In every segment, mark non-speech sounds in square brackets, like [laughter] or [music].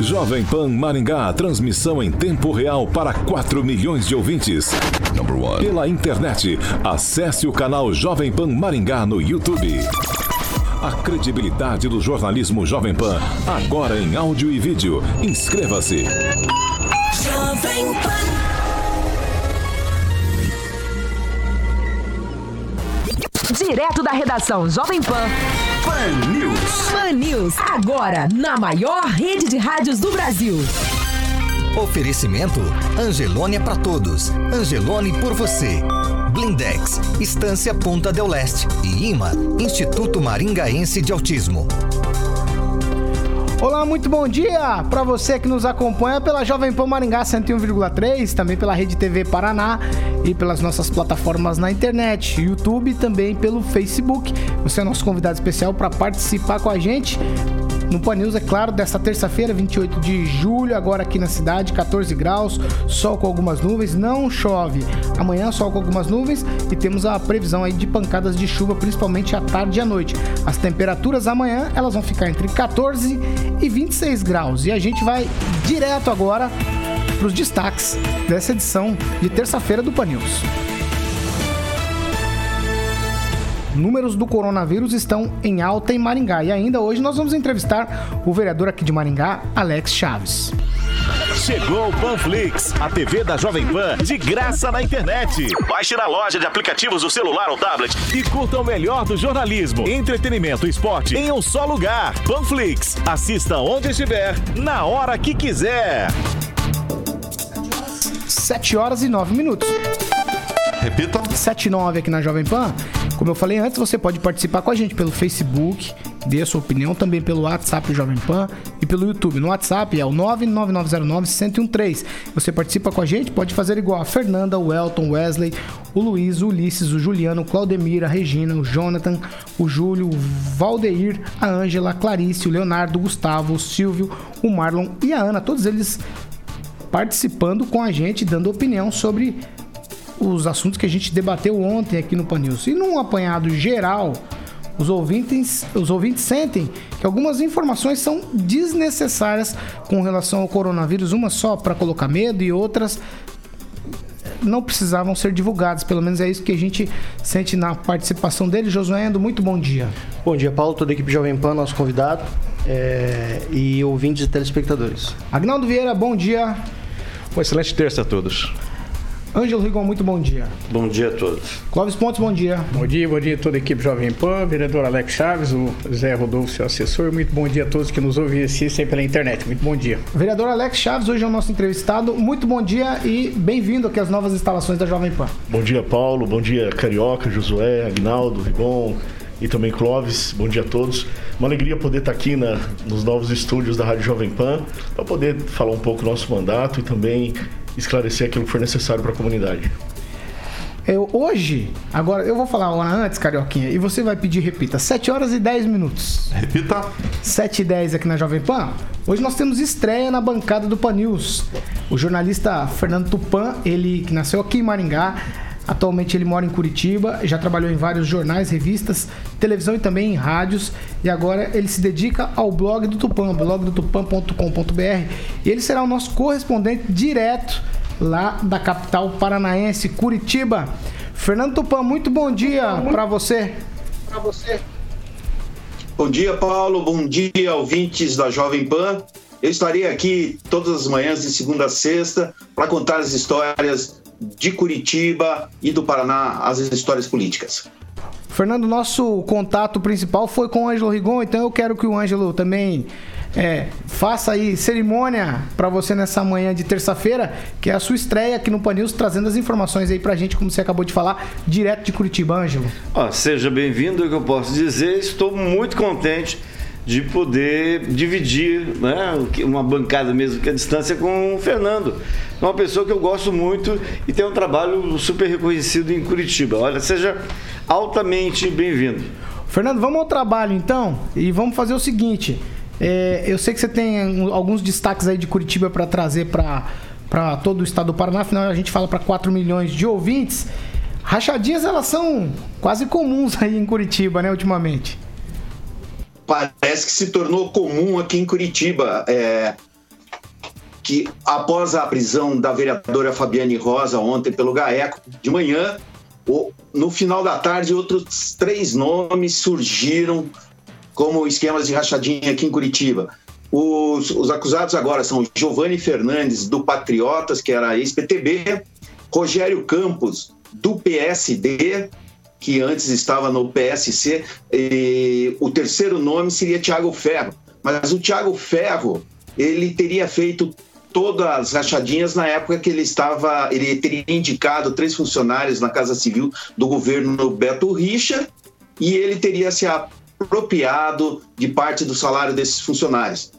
Jovem Pan Maringá, transmissão em tempo real para 4 milhões de ouvintes. Pela internet, acesse o canal Jovem Pan Maringá no YouTube. A credibilidade do jornalismo Jovem Pan, agora em áudio e vídeo. Inscreva-se. Jovem Pan. Direto da redação Jovem Pan. Pan News. Pan News, agora na maior rede de rádios do Brasil. Oferecimento Angelônia para todos. Angelone por você. Blindex, Estância Ponta del Leste e IMA, Instituto Maringaense de Autismo. Olá, muito bom dia para você que nos acompanha pela Jovem Pan Maringá 101,3, também pela Rede TV Paraná e pelas nossas plataformas na internet, YouTube e também pelo Facebook. Você é nosso convidado especial para participar com a gente no Pan News, é claro, dessa terça-feira, 28 de julho, agora aqui na cidade, 14 graus, sol com algumas nuvens, não chove. Amanhã, sol com algumas nuvens e temos a previsão aí de pancadas de chuva, principalmente à tarde e à noite. As temperaturas amanhã, elas vão ficar entre 14 e 26 graus. E a gente vai direto agora para os destaques dessa edição de terça-feira do Pan News. Números do coronavírus estão em alta em Maringá. E ainda hoje nós vamos entrevistar o vereador aqui de Maringá, Alex Chaves. Chegou o Panflix, a TV da Jovem Pan, de graça na internet. Baixe na loja de aplicativos do celular ou tablet e curta o melhor do jornalismo, entretenimento e esporte em um só lugar. Panflix, assista onde estiver, na hora que quiser. 7 horas e 9 minutos. Repita. 7 e 9 aqui na Jovem Pan. Como eu falei antes, você pode participar com a gente pelo Facebook, dê a sua opinião também pelo WhatsApp Jovem Pan e pelo YouTube. No WhatsApp é o 99909-1013. Você participa com a gente, pode fazer igual a Fernanda, o Elton, Wesley, o Luiz, o Ulisses, o Juliano, o Claudemir, a Regina, o Jonathan, o Júlio, o Valdeir, a Ângela, a Clarice, o Leonardo, o Gustavo, o Silvio, o Marlon e a Ana. Todos eles participando com a gente, dando opinião sobre os assuntos que a gente debateu ontem aqui no Pan News. E num apanhado geral, os ouvintes, os ouvintes sentem que algumas informações são desnecessárias com relação ao coronavírus, uma só para colocar medo e outras não precisavam ser divulgadas. Pelo menos é isso que a gente sente na participação dele. Josué Endo, muito bom dia. Bom dia, Paulo, toda a equipe Jovem Pan, nosso convidado é, e ouvintes e telespectadores. Agnaldo Vieira, bom dia. Uma excelente terça a todos. Ângelo Rigon, muito bom dia. Bom dia a todos. Clóvis Pontes, bom dia. Bom dia, bom dia a toda a equipe Jovem Pan, vereador Alex Chaves, o Zé Rodolfo, seu assessor. Muito bom dia a todos que nos ouvem e assistem pela internet. Muito bom dia. Vereador Alex Chaves, hoje é o nosso entrevistado. Muito bom dia e bem-vindo aqui às novas instalações da Jovem Pan. Bom dia, Paulo. Bom dia, Carioca, Josué, Agnaldo, Rigon e também Clóvis. Bom dia a todos. Uma alegria poder estar aqui na, nos novos estúdios da Rádio Jovem Pan para poder falar um pouco do nosso mandato e também esclarecer aquilo que for necessário para a comunidade. Eu, hoje, agora eu vou falar uma hora antes, Carioquinha, e você vai pedir, repita, 7 horas e 10 minutos. Repita. 7 e 10 aqui na Jovem Pan. Hoje nós temos estreia na bancada do Pan News. O jornalista Fernando Tupan, ele que nasceu aqui em Maringá, Atualmente ele mora em Curitiba, já trabalhou em vários jornais, revistas, televisão e também em rádios. E agora ele se dedica ao blog do Tupã, blogdotupan.com.br. E ele será o nosso correspondente direto lá da capital paranaense, Curitiba. Fernando Tupan, muito bom dia para você. Para você. Bom dia, Paulo. Bom dia, ouvintes da Jovem Pan. Eu estarei aqui todas as manhãs de segunda a sexta para contar as histórias de Curitiba e do Paraná, as histórias políticas. Fernando, nosso contato principal foi com o Ângelo Rigon, então eu quero que o Ângelo também é, faça aí cerimônia para você nessa manhã de terça-feira, que é a sua estreia aqui no Panils, trazendo as informações aí pra gente, como você acabou de falar, direto de Curitiba, Ângelo. Ah, seja bem-vindo, é o que eu posso dizer. Estou muito contente de poder dividir né, uma bancada mesmo que a distância com o Fernando. É uma pessoa que eu gosto muito e tem um trabalho super reconhecido em Curitiba. Olha, seja altamente bem-vindo. Fernando, vamos ao trabalho então e vamos fazer o seguinte. É, eu sei que você tem alguns destaques aí de Curitiba para trazer para todo o estado do Paraná, afinal a gente fala para 4 milhões de ouvintes. Rachadinhas elas são quase comuns aí em Curitiba, né, ultimamente parece que se tornou comum aqui em Curitiba. É, que após a prisão da vereadora Fabiane Rosa ontem pelo GAECO de manhã, no final da tarde outros três nomes surgiram como esquemas de rachadinha aqui em Curitiba. Os, os acusados agora são Giovanni Fernandes, do Patriotas, que era ex-PTB, Rogério Campos, do PSD, que antes estava no PSC, o terceiro nome seria Tiago Ferro. Mas o Tiago Ferro, ele teria feito todas as rachadinhas na época que ele estava, ele teria indicado três funcionários na Casa Civil do governo Beto Richa e ele teria se apropriado de parte do salário desses funcionários.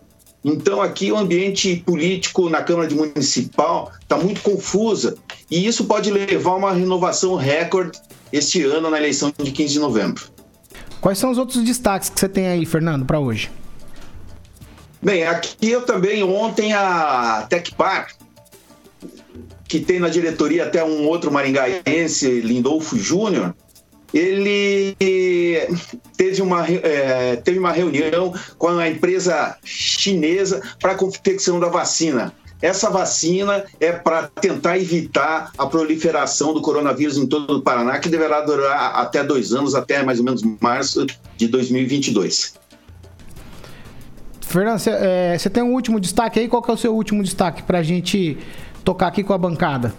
Então aqui o ambiente político na Câmara de Municipal está muito confusa e isso pode levar a uma renovação recorde este ano na eleição de 15 de novembro. Quais são os outros destaques que você tem aí, Fernando, para hoje? Bem, aqui eu também, ontem a Tecpar, que tem na diretoria até um outro maringaense, Lindolfo Júnior, ele teve uma, é, teve uma reunião com a empresa chinesa para a confecção da vacina. Essa vacina é para tentar evitar a proliferação do coronavírus em todo o Paraná, que deverá durar até dois anos, até mais ou menos março de 2022. Fernando, você é, tem um último destaque aí? Qual é o seu último destaque para a gente tocar aqui com a bancada?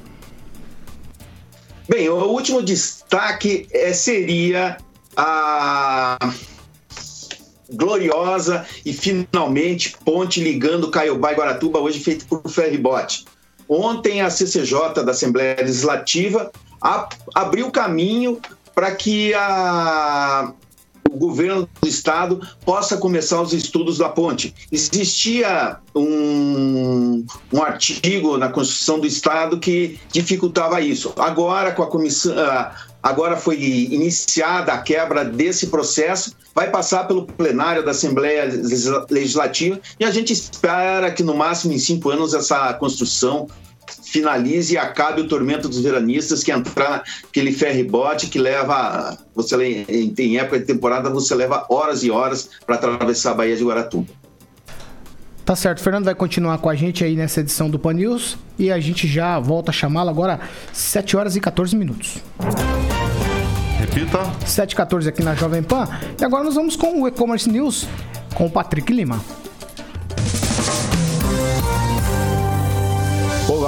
Bem, o último destaque é, seria a gloriosa e finalmente ponte ligando Caiobá e Guaratuba, hoje feita por ferribote. Ontem a CCJ da Assembleia Legislativa abriu caminho para que a o governo do estado possa começar os estudos da ponte. Existia um, um artigo na Constituição do Estado que dificultava isso. Agora, com a comissão, agora foi iniciada a quebra desse processo, vai passar pelo plenário da Assembleia Legislativa e a gente espera que no máximo em cinco anos essa construção finalize e acabe o tormento dos veranistas, que entrar aquele ferry-bote que leva, você em época de temporada, você leva horas e horas para atravessar a Baía de Guaratuba. Tá certo, Fernando vai continuar com a gente aí nessa edição do Pan News e a gente já volta a chamá-lo agora 7 horas e 14 minutos. Repita. 7 e 14 aqui na Jovem Pan. E agora nós vamos com o E-Commerce News com o Patrick Lima.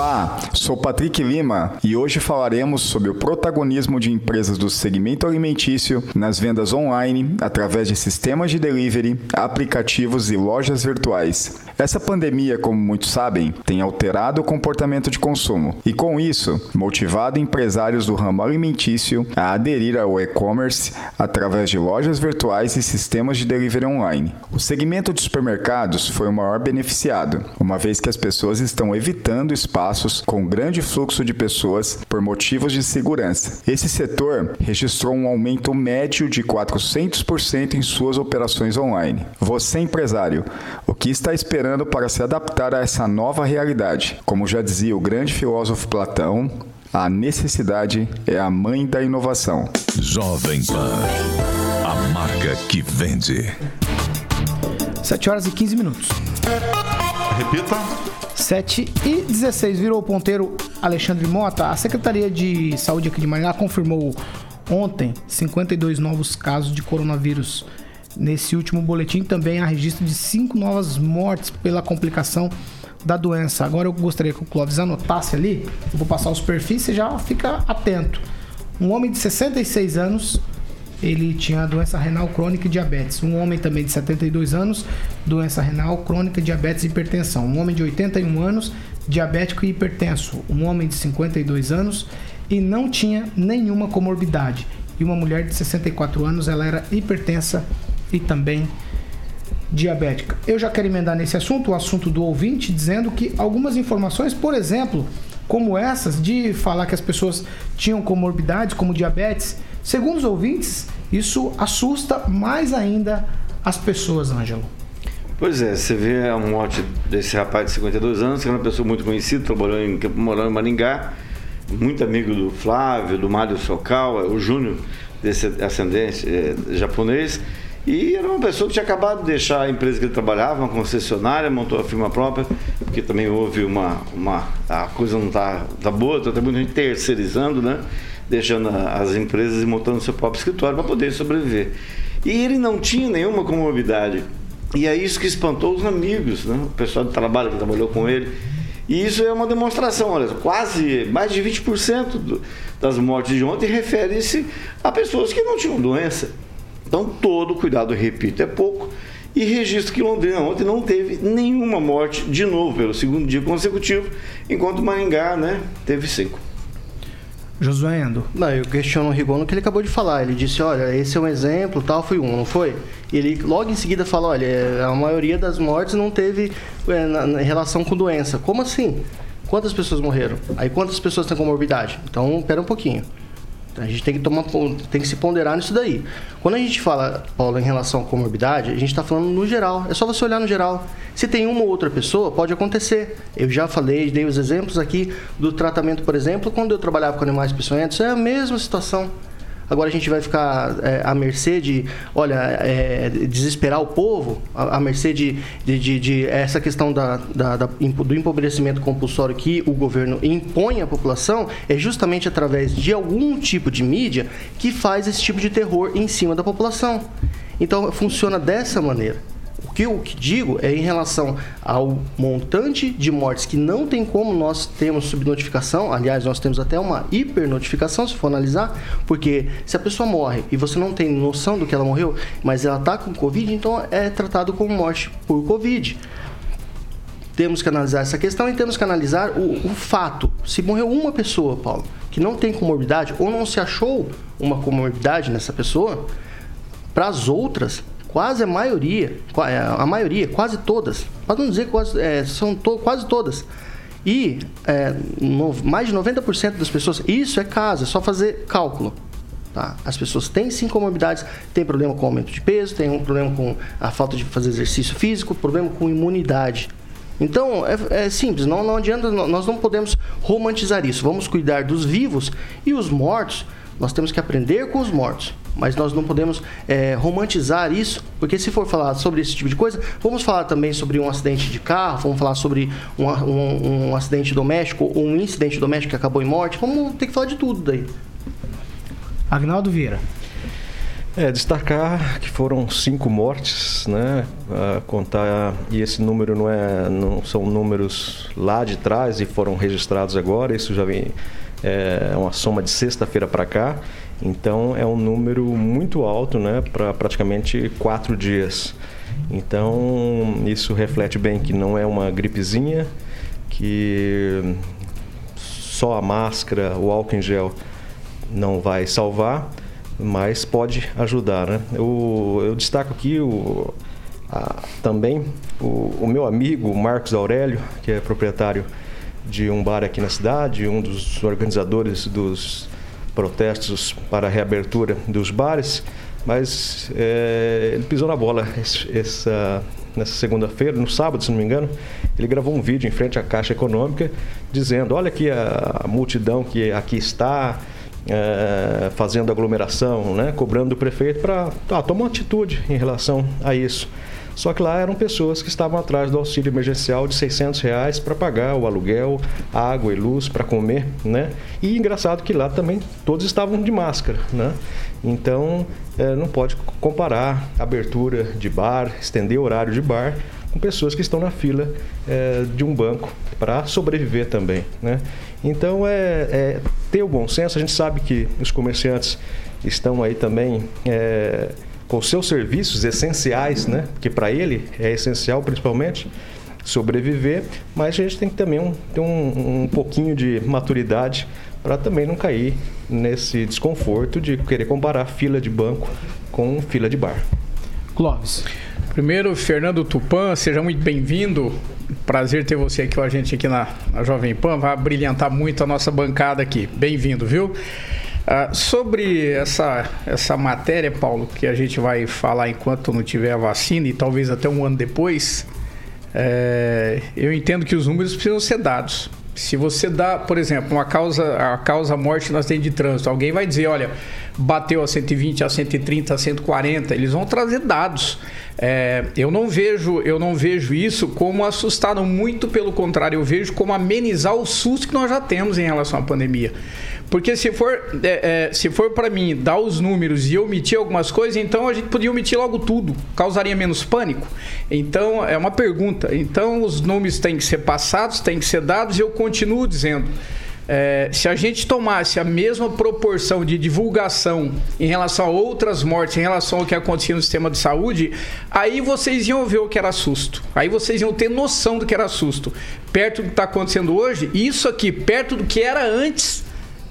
Olá, sou Patrick Lima e hoje falaremos sobre o protagonismo de empresas do segmento alimentício nas vendas online através de sistemas de delivery, aplicativos e lojas virtuais. Essa pandemia, como muitos sabem, tem alterado o comportamento de consumo e, com isso, motivado empresários do ramo alimentício a aderir ao e-commerce através de lojas virtuais e sistemas de delivery online. O segmento de supermercados foi o maior beneficiado, uma vez que as pessoas estão evitando espaços com grande fluxo de pessoas por motivos de segurança. Esse setor registrou um aumento médio de 400% em suas operações online. Você, empresário, o que está esperando para se adaptar a essa nova realidade? Como já dizia o grande filósofo Platão, a necessidade é a mãe da inovação. Jovem Pan, a marca que vende. 7 horas e 15 minutos. Repita. 7 e 16. Virou o ponteiro Alexandre Mota. A Secretaria de Saúde aqui de Maringá confirmou ontem 52 novos casos de coronavírus. Nesse último boletim também há registro de cinco novas mortes pela complicação da doença. Agora eu gostaria que o Clóvis anotasse ali. Eu vou passar os perfis, você já fica atento. Um homem de 66 anos ele tinha doença renal crônica e diabetes. Um homem também de 72 anos, doença renal crônica, diabetes e hipertensão. Um homem de 81 anos, diabético e hipertenso. Um homem de 52 anos e não tinha nenhuma comorbidade. E uma mulher de 64 anos, ela era hipertensa e também diabética. Eu já quero emendar nesse assunto, o assunto do ouvinte, dizendo que algumas informações, por exemplo, como essas de falar que as pessoas tinham comorbidades como diabetes, Segundo os ouvintes, isso assusta mais ainda as pessoas, Ângelo. Pois é, você vê a morte desse rapaz de 52 anos, que é uma pessoa muito conhecida, trabalhou em, morando em Maringá, muito amigo do Flávio, do Mário Socal, o Júnior, desse ascendente é, japonês, E era uma pessoa que tinha acabado de deixar a empresa que ele trabalhava, uma concessionária, montou a firma própria, porque também houve uma. uma a coisa não está tá boa, está muita gente terceirizando, né? Deixando as empresas e montando seu próprio escritório para poder sobreviver. E ele não tinha nenhuma comorbidade. E é isso que espantou os amigos, né? o pessoal de trabalho que trabalhou com ele. E isso é uma demonstração, olha, quase mais de 20% do, das mortes de ontem refere-se a pessoas que não tinham doença. Então, todo cuidado, repito, é pouco. E registro que Londrina ontem não teve nenhuma morte de novo pelo segundo dia consecutivo, enquanto Maringá né, teve cinco. Josué Endo. Não, eu questiono o Rigon no que ele acabou de falar. Ele disse, olha, esse é um exemplo, tal, foi um, não foi? E ele logo em seguida fala, olha, a maioria das mortes não teve é, na, na relação com doença. Como assim? Quantas pessoas morreram? Aí quantas pessoas têm comorbidade? Então, pera um pouquinho. A gente tem que tomar, tem que se ponderar nisso daí. Quando a gente fala, Paulo, em relação à comorbidade, a gente está falando no geral. É só você olhar no geral. Se tem uma ou outra pessoa, pode acontecer. Eu já falei, dei os exemplos aqui do tratamento, por exemplo, quando eu trabalhava com animais peçonhentos, é a mesma situação. Agora a gente vai ficar é, à mercê de, olha, é, desesperar o povo, à, à mercê de, de, de, de, essa questão da, da, da, do empobrecimento compulsório que o governo impõe à população, é justamente através de algum tipo de mídia que faz esse tipo de terror em cima da população. Então funciona dessa maneira. O que eu digo é em relação ao montante de mortes que não tem como nós temos subnotificação, aliás, nós temos até uma hipernotificação, se for analisar, porque se a pessoa morre e você não tem noção do que ela morreu, mas ela está com Covid, então é tratado como morte por Covid temos que analisar essa questão e temos que analisar o, o, fato. Se morreu uma pessoa, Paulo, que não tem comorbidade ou não se achou uma comorbidade nessa pessoa, para as outras quase a maioria, é, a maioria, quase todas, para não dizer quase, é, são to, quase todas. E é, no, mais de 90% das pessoas, isso é caso, é só fazer cálculo. Tá? As pessoas têm sim comorbidades, tem problema com aumento de peso, tem um problema com a falta de fazer exercício físico, problema com imunidade. Então, é, é, simples, não, não adianta, nós não podemos romantizar isso. Vamos cuidar dos vivos e os mortos, nós temos que aprender com os mortos mas nós não podemos é, romantizar isso, porque se for falar sobre esse tipo de coisa, vamos falar também sobre um acidente de carro, vamos falar sobre um, um, um acidente doméstico ou um incidente doméstico que acabou em morte, vamos ter que falar de tudo daí. Agnaldo Vieira. É, destacar que foram cinco mortes, né? A contar e esse número não é, não são números lá de trás e foram registrados agora. Isso já vem é uma soma de sexta-feira para cá. Então é um número muito alto, né, para praticamente quatro dias. Então isso reflete bem que não é uma gripezinha, que só a máscara, o álcool em gel não vai salvar, mas pode ajudar, né? Eu, eu destaco aqui o, a, também o, o meu amigo Marcos Aurélio, que é proprietário de um bar aqui na cidade, um dos organizadores dos protestos para a reabertura dos bares, mas é, ele pisou na bola essa, nessa segunda-feira, no sábado, se não me engano, ele gravou um vídeo em frente à Caixa Econômica dizendo: olha aqui a, a multidão que aqui está. É, fazendo aglomeração, né, cobrando do prefeito para ah, tomar uma atitude em relação a isso. Só que lá eram pessoas que estavam atrás do auxílio emergencial de 600 reais para pagar o aluguel, água e luz para comer, né? E engraçado que lá também todos estavam de máscara, né? Então é, não pode comparar abertura de bar, estender horário de bar com pessoas que estão na fila é, de um banco para sobreviver também, né? Então é, é, ter o bom senso. A gente sabe que os comerciantes estão aí também é, com seus serviços essenciais, né? Que para ele é essencial principalmente sobreviver, mas a gente tem que também um, ter um, um pouquinho de maturidade para também não cair nesse desconforto de querer comparar fila de banco com fila de bar. Clóvis. Primeiro, Fernando Tupan, seja muito bem-vindo. Prazer ter você aqui com a gente aqui na, na Jovem Pan. Vai brilhantar muito a nossa bancada aqui. Bem-vindo, viu? Uh, sobre essa, essa matéria, Paulo, que a gente vai falar enquanto não tiver a vacina e talvez até um ano depois, é, eu entendo que os números precisam ser dados. Se você dá, por exemplo, uma causa, a causa morte no acidente de trânsito, alguém vai dizer, olha, bateu a 120, a 130, a 140. Eles vão trazer dados. É, eu não vejo eu não vejo isso como assustado, muito pelo contrário, eu vejo como amenizar o susto que nós já temos em relação à pandemia. Porque se for, é, é, se for para mim dar os números e omitir algumas coisas, então a gente podia omitir logo tudo, causaria menos pânico. Então é uma pergunta. Então os números têm que ser passados, têm que ser dados e eu continuo dizendo. É, se a gente tomasse a mesma proporção de divulgação em relação a outras mortes, em relação ao que acontecia no sistema de saúde, aí vocês iam ver o que era susto. Aí vocês iam ter noção do que era susto. Perto do que está acontecendo hoje, isso aqui, perto do que era antes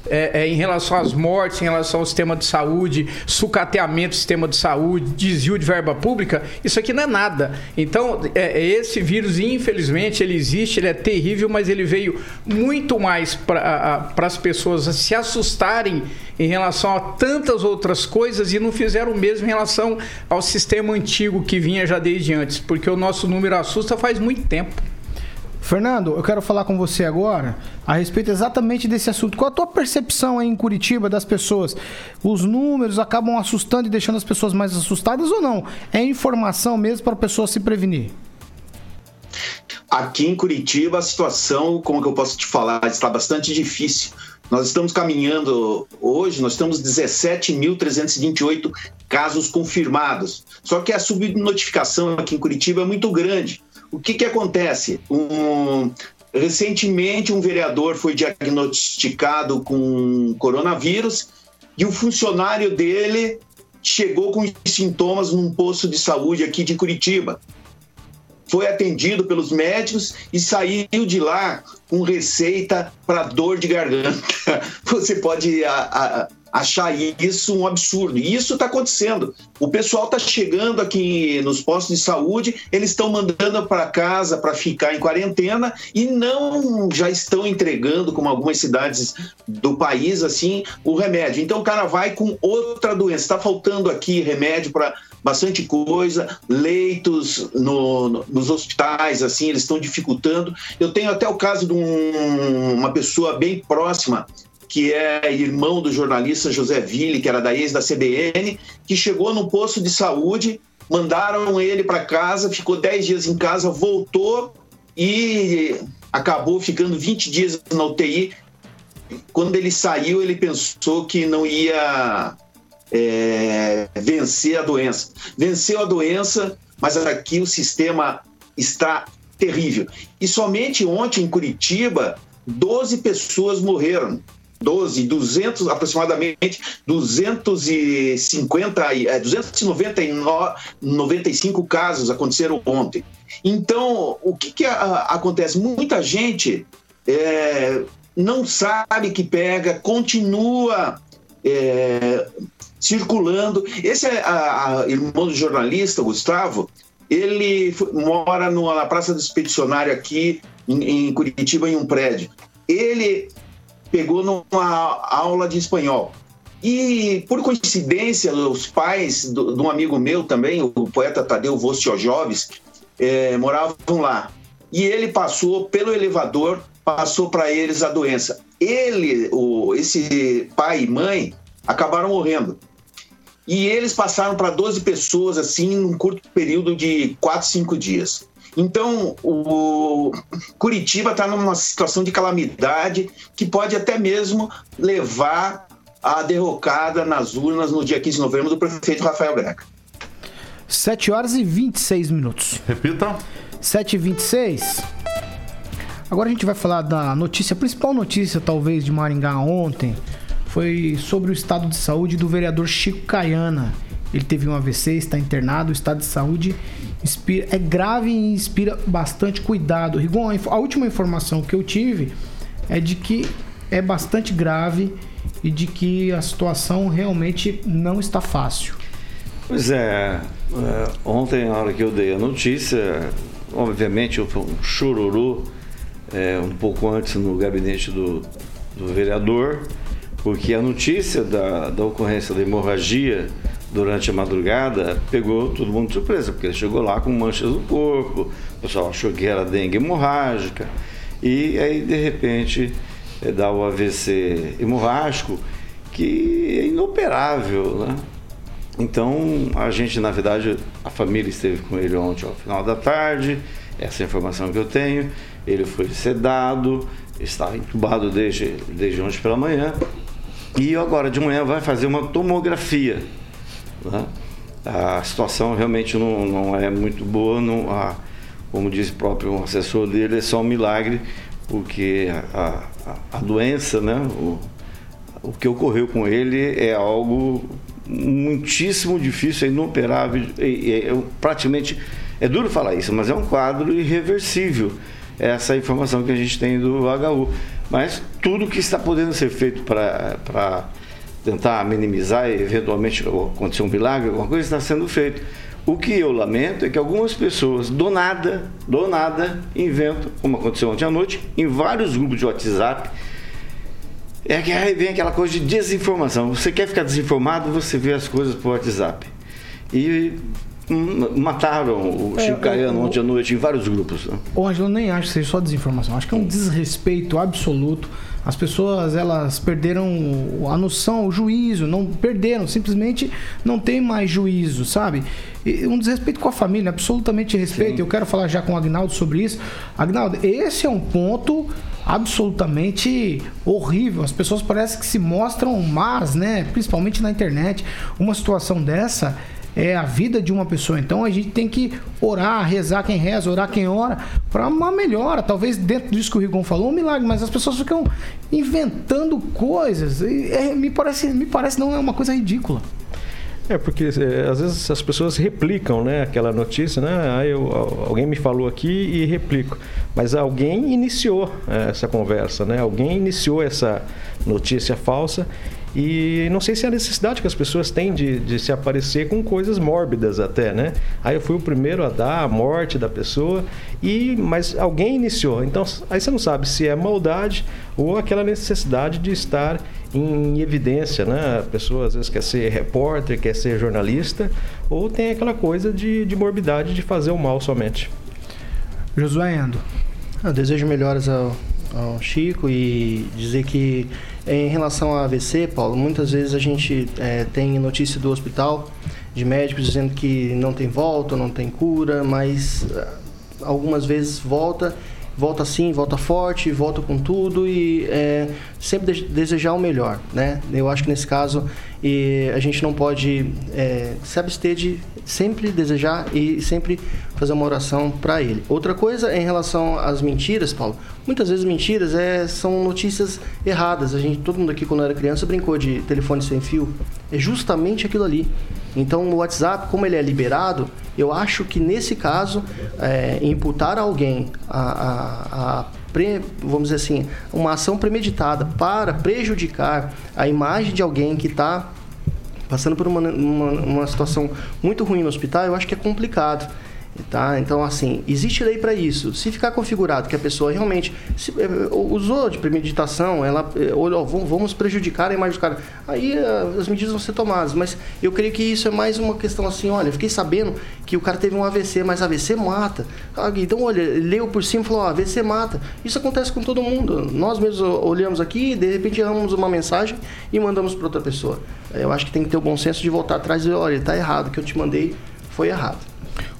é, é, em relação às mortes, em relação ao sistema de saúde, sucateamento do sistema de saúde, desvio de verba pública, isso aqui não é nada. Então, é, é esse vírus, infelizmente, ele existe, ele é terrível, mas ele veio muito mais para as pessoas se assustarem em relação a tantas outras coisas e não fizeram o mesmo em relação ao sistema antigo que vinha já desde antes, porque o nosso número assusta faz muito tempo. Fernando, eu quero falar com você agora a respeito exatamente desse assunto. Qual a tua percepção aí em Curitiba das pessoas? Os números acabam assustando e deixando as pessoas mais assustadas ou não? É informação mesmo para a pessoa se prevenir? Aqui em Curitiba a situação, como que eu posso te falar, está bastante difícil. Nós estamos caminhando hoje, nós temos 17.328 casos confirmados. Só que a subnotificação aqui em Curitiba é muito grande. O que, que acontece? Um, recentemente, um vereador foi diagnosticado com coronavírus e o funcionário dele chegou com sintomas num posto de saúde aqui de Curitiba. Foi atendido pelos médicos e saiu de lá com receita para dor de garganta. [laughs] Você pode a, a, achar isso um absurdo. E isso está acontecendo. O pessoal está chegando aqui nos postos de saúde, eles estão mandando para casa para ficar em quarentena e não já estão entregando, como algumas cidades do país, assim, o remédio. Então o cara vai com outra doença. Está faltando aqui remédio para bastante coisa, leitos no, no, nos hospitais, assim, eles estão dificultando. Eu tenho até o caso de um, uma pessoa bem próxima que é irmão do jornalista José Ville, que era da ex da CBN, que chegou no posto de saúde, mandaram ele para casa, ficou 10 dias em casa, voltou e acabou ficando 20 dias na UTI. Quando ele saiu, ele pensou que não ia é, vencer a doença. Venceu a doença, mas aqui o sistema está terrível. E somente ontem em Curitiba, 12 pessoas morreram. 12, 200, aproximadamente 250, é, 295 casos aconteceram ontem. Então, o que, que a, acontece? Muita gente é, não sabe que pega, continua é, circulando. Esse é a, a, irmão do jornalista, Gustavo, ele mora na Praça do Expedicionário aqui em, em Curitiba, em um prédio. Ele pegou numa aula de espanhol. E, por coincidência, os pais de um amigo meu também, o poeta Tadeu Vostiojoves, é, moravam lá. E ele passou pelo elevador, passou para eles a doença. Ele, o, esse pai e mãe, acabaram morrendo. E eles passaram para 12 pessoas, assim, num curto período de 4, 5 dias. Então, o Curitiba está numa situação de calamidade que pode até mesmo levar à derrocada nas urnas no dia 15 de novembro do prefeito Rafael Greca. 7 horas e 26 minutos. Repita. 7 e 26. Agora a gente vai falar da notícia, a principal notícia talvez de Maringá ontem foi sobre o estado de saúde do vereador Chico Caiana. Ele teve um AVC, está internado, o estado de saúde inspira, é grave e inspira bastante cuidado. Rigon, a última informação que eu tive é de que é bastante grave e de que a situação realmente não está fácil. Pois é, é ontem, na hora que eu dei a notícia, obviamente houve um chururu é, um pouco antes no gabinete do, do vereador, porque a notícia da, da ocorrência da hemorragia durante a madrugada pegou todo mundo de surpresa, porque ele chegou lá com manchas no corpo, o pessoal achou que era dengue hemorrágica, e aí de repente é, dá o AVC hemorrágico, que é inoperável, né? Então, a gente, na verdade, a família esteve com ele ontem ao final da tarde, essa é informação que eu tenho. Ele foi sedado, está entubado desde, desde ontem pela manhã. E agora de manhã vai fazer uma tomografia. Né? A situação realmente não, não é muito boa, não, a, como disse o próprio assessor dele, é só um milagre, porque a, a, a doença, né? O, o que ocorreu com ele é algo muitíssimo difícil, é inoperável, é, é, é, praticamente, é duro falar isso, mas é um quadro irreversível, essa informação que a gente tem do HU. Mas tudo que está podendo ser feito para tentar minimizar e eventualmente acontecer um milagre, alguma coisa está sendo feito. O que eu lamento é que algumas pessoas, do nada, do nada, inventam, como aconteceu ontem à noite, em vários grupos de WhatsApp, é que aí vem aquela coisa de desinformação. Você quer ficar desinformado, você vê as coisas por WhatsApp. E hum, mataram o é, Chico Caiano ontem à noite em vários grupos. Né? Ô, Angelo, eu nem acho que seja só desinformação. Acho que é um desrespeito absoluto. As pessoas, elas perderam a noção, o juízo, não perderam, simplesmente não tem mais juízo, sabe? E um desrespeito com a família, absolutamente respeito. Sim. Eu quero falar já com o Agnaldo sobre isso. Agnaldo, esse é um ponto absolutamente horrível. As pessoas parecem que se mostram más, né? Principalmente na internet. Uma situação dessa é a vida de uma pessoa. Então a gente tem que orar, rezar quem reza, orar quem ora, para uma melhora. Talvez dentro disso que o Rigon falou, um milagre, mas as pessoas ficam inventando coisas. É, me, parece, me parece não é uma coisa ridícula. É, porque é, às vezes as pessoas replicam né, aquela notícia, né? Aí eu, alguém me falou aqui e replico. Mas alguém iniciou é, essa conversa, né? Alguém iniciou essa notícia falsa e não sei se é a necessidade que as pessoas têm de, de se aparecer com coisas mórbidas até, né? Aí eu fui o primeiro a dar a morte da pessoa, e mas alguém iniciou. Então aí você não sabe se é maldade ou aquela necessidade de estar em evidência, né? A pessoa às vezes quer ser repórter, quer ser jornalista, ou tem aquela coisa de, de morbidade de fazer o mal somente. Josué Endo. Eu desejo melhoras ao, ao Chico e dizer que em relação ao AVC, Paulo, muitas vezes a gente é, tem notícia do hospital de médicos dizendo que não tem volta, não tem cura, mas é, algumas vezes volta, volta sim, volta forte, volta com tudo e é, sempre de desejar o melhor, né? Eu acho que nesse caso e a gente não pode é, se abster de sempre desejar e sempre fazer uma oração para ele. Outra coisa em relação às mentiras, Paulo. Muitas vezes mentiras é, são notícias erradas. A gente, todo mundo aqui quando era criança brincou de telefone sem fio. É justamente aquilo ali. Então o WhatsApp, como ele é liberado, eu acho que nesse caso é, imputar alguém a, a, a pre, vamos dizer assim, uma ação premeditada para prejudicar a imagem de alguém que está passando por uma, uma, uma situação muito ruim no hospital, eu acho que é complicado. Tá? Então, assim, existe lei para isso. Se ficar configurado que a pessoa realmente se, eh, usou de premeditação, ela eh, olhou, vamos prejudicar a imagem do cara, aí eh, as medidas vão ser tomadas. Mas eu creio que isso é mais uma questão assim: olha, fiquei sabendo que o cara teve um AVC, mas AVC mata. Ah, então, olha, leu por cima e falou: AVC mata. Isso acontece com todo mundo. Nós mesmos olhamos aqui, de repente erramos uma mensagem e mandamos para outra pessoa. Eu acho que tem que ter o bom senso de voltar atrás e olha, está errado, o que eu te mandei foi errado.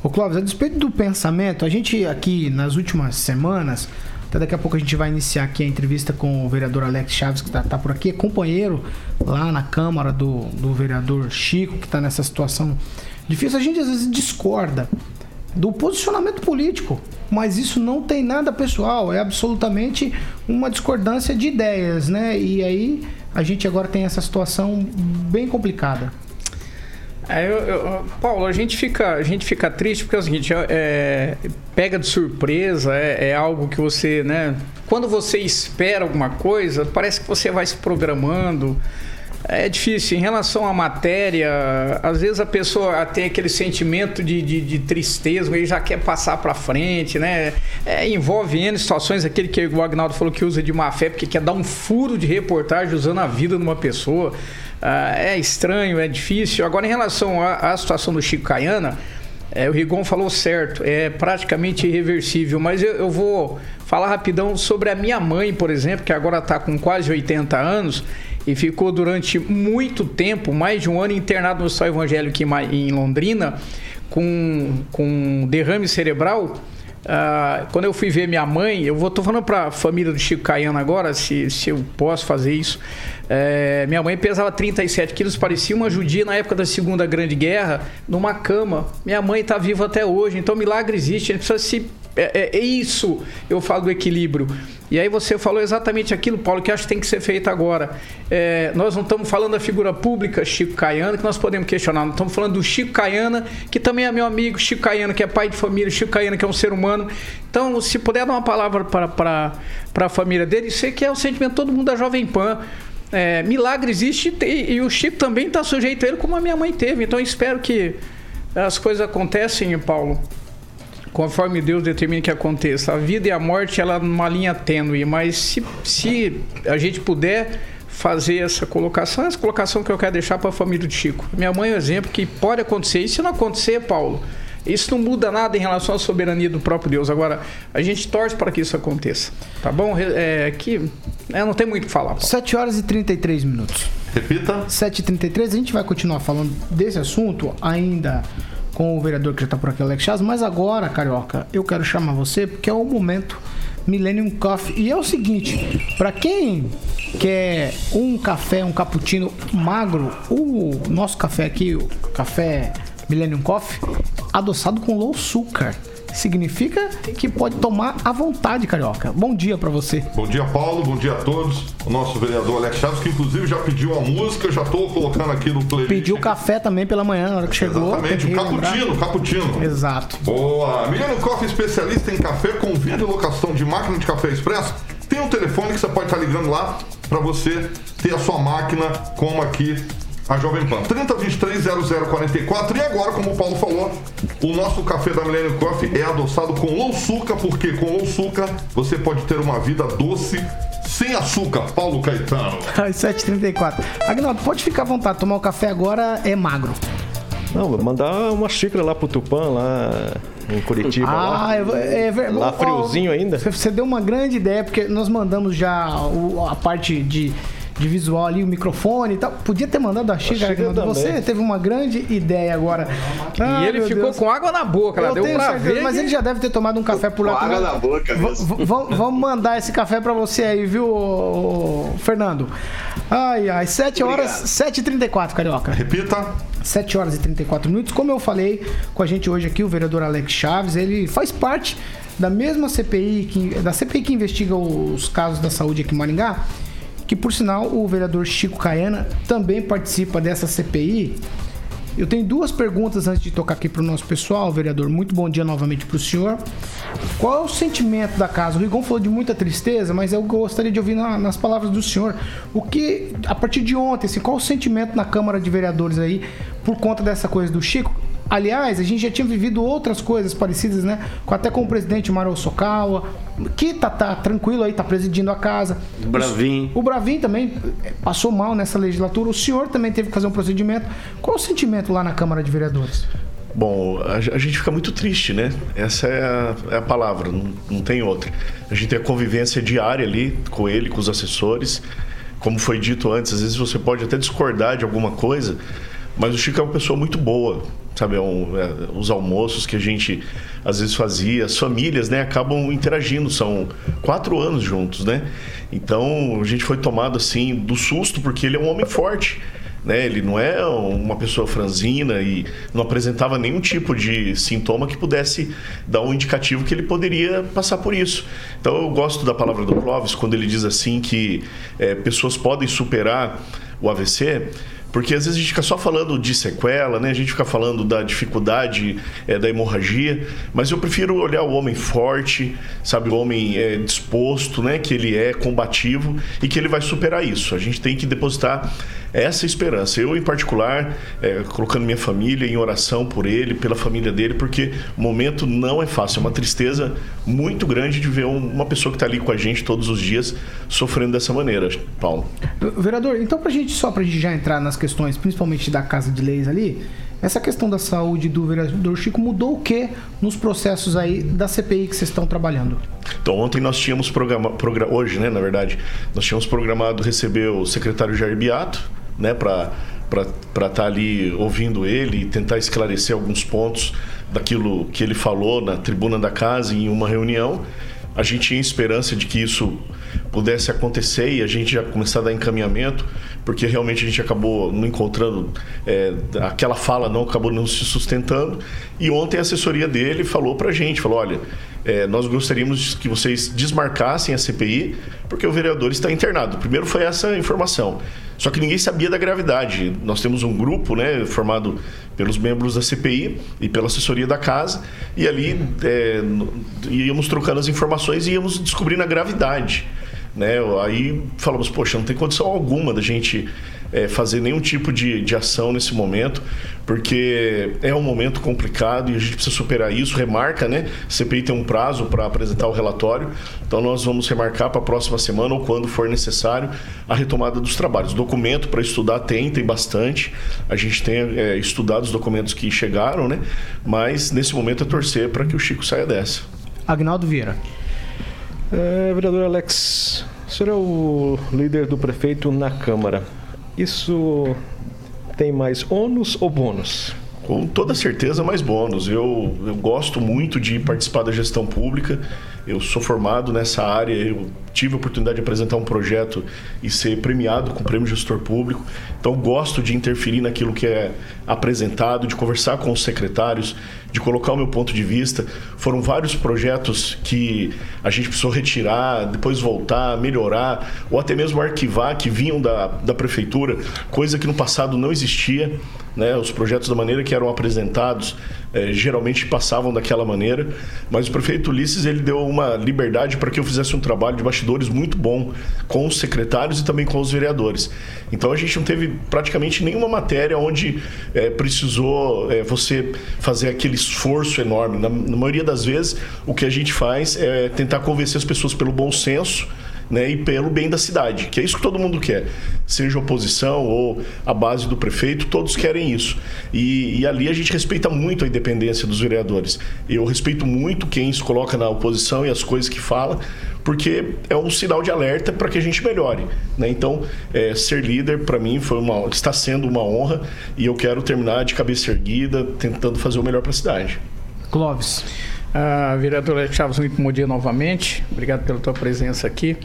Ô Clóvis, a despeito do pensamento, a gente aqui nas últimas semanas, até daqui a pouco a gente vai iniciar aqui a entrevista com o vereador Alex Chaves, que está tá por aqui, é companheiro lá na Câmara do, do vereador Chico, que está nessa situação difícil. A gente às vezes discorda do posicionamento político, mas isso não tem nada pessoal, é absolutamente uma discordância de ideias, né? E aí a gente agora tem essa situação bem complicada. É, eu, eu, Paulo, a gente fica, a gente fica triste porque é o seguinte, é, é, pega de surpresa, é, é, algo que você, né? Quando você espera alguma coisa, parece que você vai se programando. É difícil. Em relação à matéria, às vezes a pessoa tem aquele sentimento de, de, de tristeza, ele já quer passar para frente, né? É, envolve N situações, aquele que o Agnaldo falou que usa de má fé, porque quer dar um furo de reportagem usando a vida de uma pessoa. Ah, é estranho, é difícil. Agora, em relação à, à situação do Chico Caiana, é, o Rigon falou certo, é praticamente irreversível, mas eu, eu, vou falar rapidão sobre a minha mãe, por exemplo, que agora está com quase 80 anos, e ficou durante muito tempo, mais de um ano, internado no Hospital Evangélico em Londrina, com, com derrame cerebral. Uh, quando eu fui ver minha mãe, eu vou tô falando para a família do Chico Caiano agora, se, se eu posso fazer isso. É, minha mãe pesava 37 quilos, parecia uma judia na época da Segunda Grande Guerra, numa cama. Minha mãe está viva até hoje, então milagre existe. A gente precisa se é, é, é, isso, eu falo do equilíbrio. E aí você falou exatamente aquilo, Paulo, que acho que tem que ser feito agora. É, nós não estamos falando da figura pública Chico Caiana, que nós podemos questionar. Nós estamos falando do Chico Caiana, que também é meu amigo, Chico Caiana, que é pai de família, Chico Caiana, que é um ser humano. Então, se puder dar uma palavra para a família dele, isso que é o sentimento de todo mundo da Jovem Pan. É, milagre existe e, e o Chico também está sujeito a ele, como a minha mãe teve. Então, espero que as coisas acontecem, Paulo, conforme Deus determina que aconteça. A vida e a morte, ela numa linha tênue, mas se, se a gente puder fazer essa colocação, essa colocação que eu quero deixar para a família do Chico. Minha mãe é um exemplo que pode acontecer. E se não acontecer, Paulo, isso não muda nada em relação à soberania do próprio Deus. Agora, a gente torce para que isso aconteça. Tá bom? É, que é, não tem muito o que falar. Paulo. 7 horas e 33 minutos. Repita. 7h33. A gente vai continuar falando desse assunto ainda com o vereador que já está por aqui, Alex Chaz. Mas agora, Carioca, eu quero chamar você porque é o momento Millennium Coffee. E é o seguinte, para quem quer um café, um cappuccino magro, o nosso café aqui, o café Millennium Coffee, adoçado com low açúcar significa que pode tomar à vontade, carioca. Bom dia para você. Bom dia, Paulo. Bom dia a todos. O nosso vereador Alex Chaves, que inclusive já pediu a música, já tô colocando aqui no playlist. Pediu café também pela manhã, na hora que chegou. Exatamente, o cappuccino, cappuccino. Exato. Boa. Milano Coffee, especialista em café com venda e locação de máquina de café expresso. Tem um telefone que você pode estar ligando lá para você ter a sua máquina como aqui a Jovem Pan. 3023 0044. E agora, como o Paulo falou, o nosso café da Millennium Coffee é adoçado com louçuca, porque com louçuca você pode ter uma vida doce sem açúcar, Paulo Caetano. [laughs] Às 7h34. Agnaldo, pode ficar à vontade, tomar o café agora é magro. Não, vou mandar uma xícara lá pro Tupã, lá em Curitiba. Ah, lá, é, é, lá friozinho ainda. Você deu uma grande ideia, porque nós mandamos já a parte de de visual ali, o microfone e tal. Podia ter mandado a xícara, Você teve uma grande ideia agora. Ah, e ele ficou Deus. com água na boca, Eu deu pra certeza, ver. Mas que... ele já deve ter tomado um café por lá. Com água na boca mesmo. Vamos mandar esse café pra você aí, viu, Fernando? Ai, ai, 7 horas, 7h34, Carioca. Repita. 7 horas e 34 minutos. Como eu falei com a gente hoje aqui, o vereador Alex Chaves, ele faz parte da mesma CPI, que, da CPI que investiga os casos da saúde aqui em Maringá que por sinal o vereador Chico Caiana também participa dessa CPI. Eu tenho duas perguntas antes de tocar aqui para o nosso pessoal, vereador. Muito bom dia novamente para o senhor. Qual é o sentimento da casa? O Rigon falou de muita tristeza, mas eu gostaria de ouvir na, nas palavras do senhor. O que, a partir de ontem, assim, qual o sentimento na Câmara de Vereadores aí por conta dessa coisa do Chico? Aliás, a gente já tinha vivido outras coisas parecidas, né? Até com o presidente Mario Sokawa, que tá, tá tranquilo aí, tá presidindo a casa. O Bravin. O, o Bravin também passou mal nessa legislatura. O senhor também teve que fazer um procedimento. Qual o sentimento lá na Câmara de Vereadores? Bom, a, gente fica muito triste, né? Essa é a, é a palavra, não, não tem outra. A gente tem a convivência diária ali com ele, com os assessores. Como foi dito antes, às vezes você pode até discordar de alguma coisa, mas o Chico é uma pessoa muito boa, sabe? É um, é, os almoços que a gente às vezes fazia, as famílias, né, acabam interagindo. São quatro anos juntos, né? Então a gente foi tomado assim do susto porque ele é um homem forte. Né? Ele não é uma pessoa franzina e não apresentava nenhum tipo de sintoma que pudesse dar um indicativo que ele poderia passar por isso. Então eu gosto da palavra do Clóvis quando ele diz assim que é, pessoas podem superar o AVC porque às vezes a gente fica só falando de sequela, né? A gente fica falando da dificuldade é, da hemorragia, mas eu prefiro olhar o homem forte, sabe, o homem é, disposto, né? Que ele é combativo e que ele vai superar isso. A gente tem que depositar essa esperança. Eu, em particular, é, colocando minha família em oração por ele, pela família dele, porque o momento não é fácil. É uma tristeza muito grande de ver uma pessoa que está ali com a gente todos os dias sofrendo dessa maneira, Paulo. Vereador, então, pra gente, só para a gente já entrar nas questões, principalmente da Casa de Leis ali, Essa questão da saúde do vereador Chico mudou o que nos processos aí da CPI que vocês estão trabalhando? Então, ontem nós tínhamos programado, hoje, né, na verdade, nós tínhamos programado receber o secretário Jair Beato, né, para para estar tá ali ouvindo ele e tentar esclarecer alguns pontos daquilo que ele falou na tribuna da casa em uma reunião. A gente tinha esperança de que isso pudesse acontecer e a gente já começar a dar encaminhamento, porque realmente a gente acabou não encontrando, é, aquela fala não acabou não se sustentando. E ontem a assessoria dele falou para a gente, falou, olha, é, nós gostaríamos que vocês desmarcassem a CPI, porque o vereador está internado. Primeiro foi essa informação. Só que ninguém sabia da gravidade. Nós temos um grupo né, formado pelos membros da CPI e pela assessoria da casa, e ali é, íamos trocando as informações e íamos descobrindo a gravidade. Né? Aí falamos, poxa, não tem condição alguma da gente é, fazer nenhum tipo de, de ação nesse momento, porque é um momento complicado e a gente precisa superar isso. Remarca, né? A CPI tem um prazo para apresentar o relatório, então nós vamos remarcar para a próxima semana ou quando for necessário a retomada dos trabalhos. Documento para estudar tem, tem bastante. A gente tem é, estudado os documentos que chegaram, né? Mas nesse momento é torcer para que o Chico saia dessa. Agnaldo Vieira. É, vereador Alex, o senhor é o líder do prefeito na Câmara. Isso tem mais ônus ou bônus? Com toda certeza, mais bônus. Eu, eu gosto muito de participar da gestão pública. Eu sou formado nessa área, eu tive a oportunidade de apresentar um projeto e ser premiado com o prêmio gestor público. Então gosto de interferir naquilo que é apresentado, de conversar com os secretários, de colocar o meu ponto de vista. Foram vários projetos que a gente precisou retirar, depois voltar, melhorar, ou até mesmo arquivar, que vinham da, da prefeitura, coisa que no passado não existia. Né? Os projetos da maneira que eram apresentados eh, geralmente passavam daquela maneira, mas o prefeito Ulisses ele deu uma liberdade para que eu fizesse um trabalho de bastidores muito bom com os secretários e também com os vereadores. Então a gente não teve praticamente nenhuma matéria onde eh, precisou eh, você fazer aquele esforço enorme. Na, na maioria das vezes, o que a gente faz é tentar convencer as pessoas pelo bom senso né, e pelo bem da cidade, que é isso que todo mundo quer. Seja oposição ou a base do prefeito, todos querem isso. E, e, ali a gente respeita muito a independência dos vereadores. Eu respeito muito quem se coloca na oposição e as coisas que fala, porque é um sinal de alerta para que a gente melhore. Né? Então, é, ser líder para mim foi uma, está sendo uma honra e eu quero terminar de cabeça erguida, tentando fazer o melhor para a cidade. Clóvis. Uh, vereador Chaves, muito bom dia novamente. Obrigado pela tua presença aqui.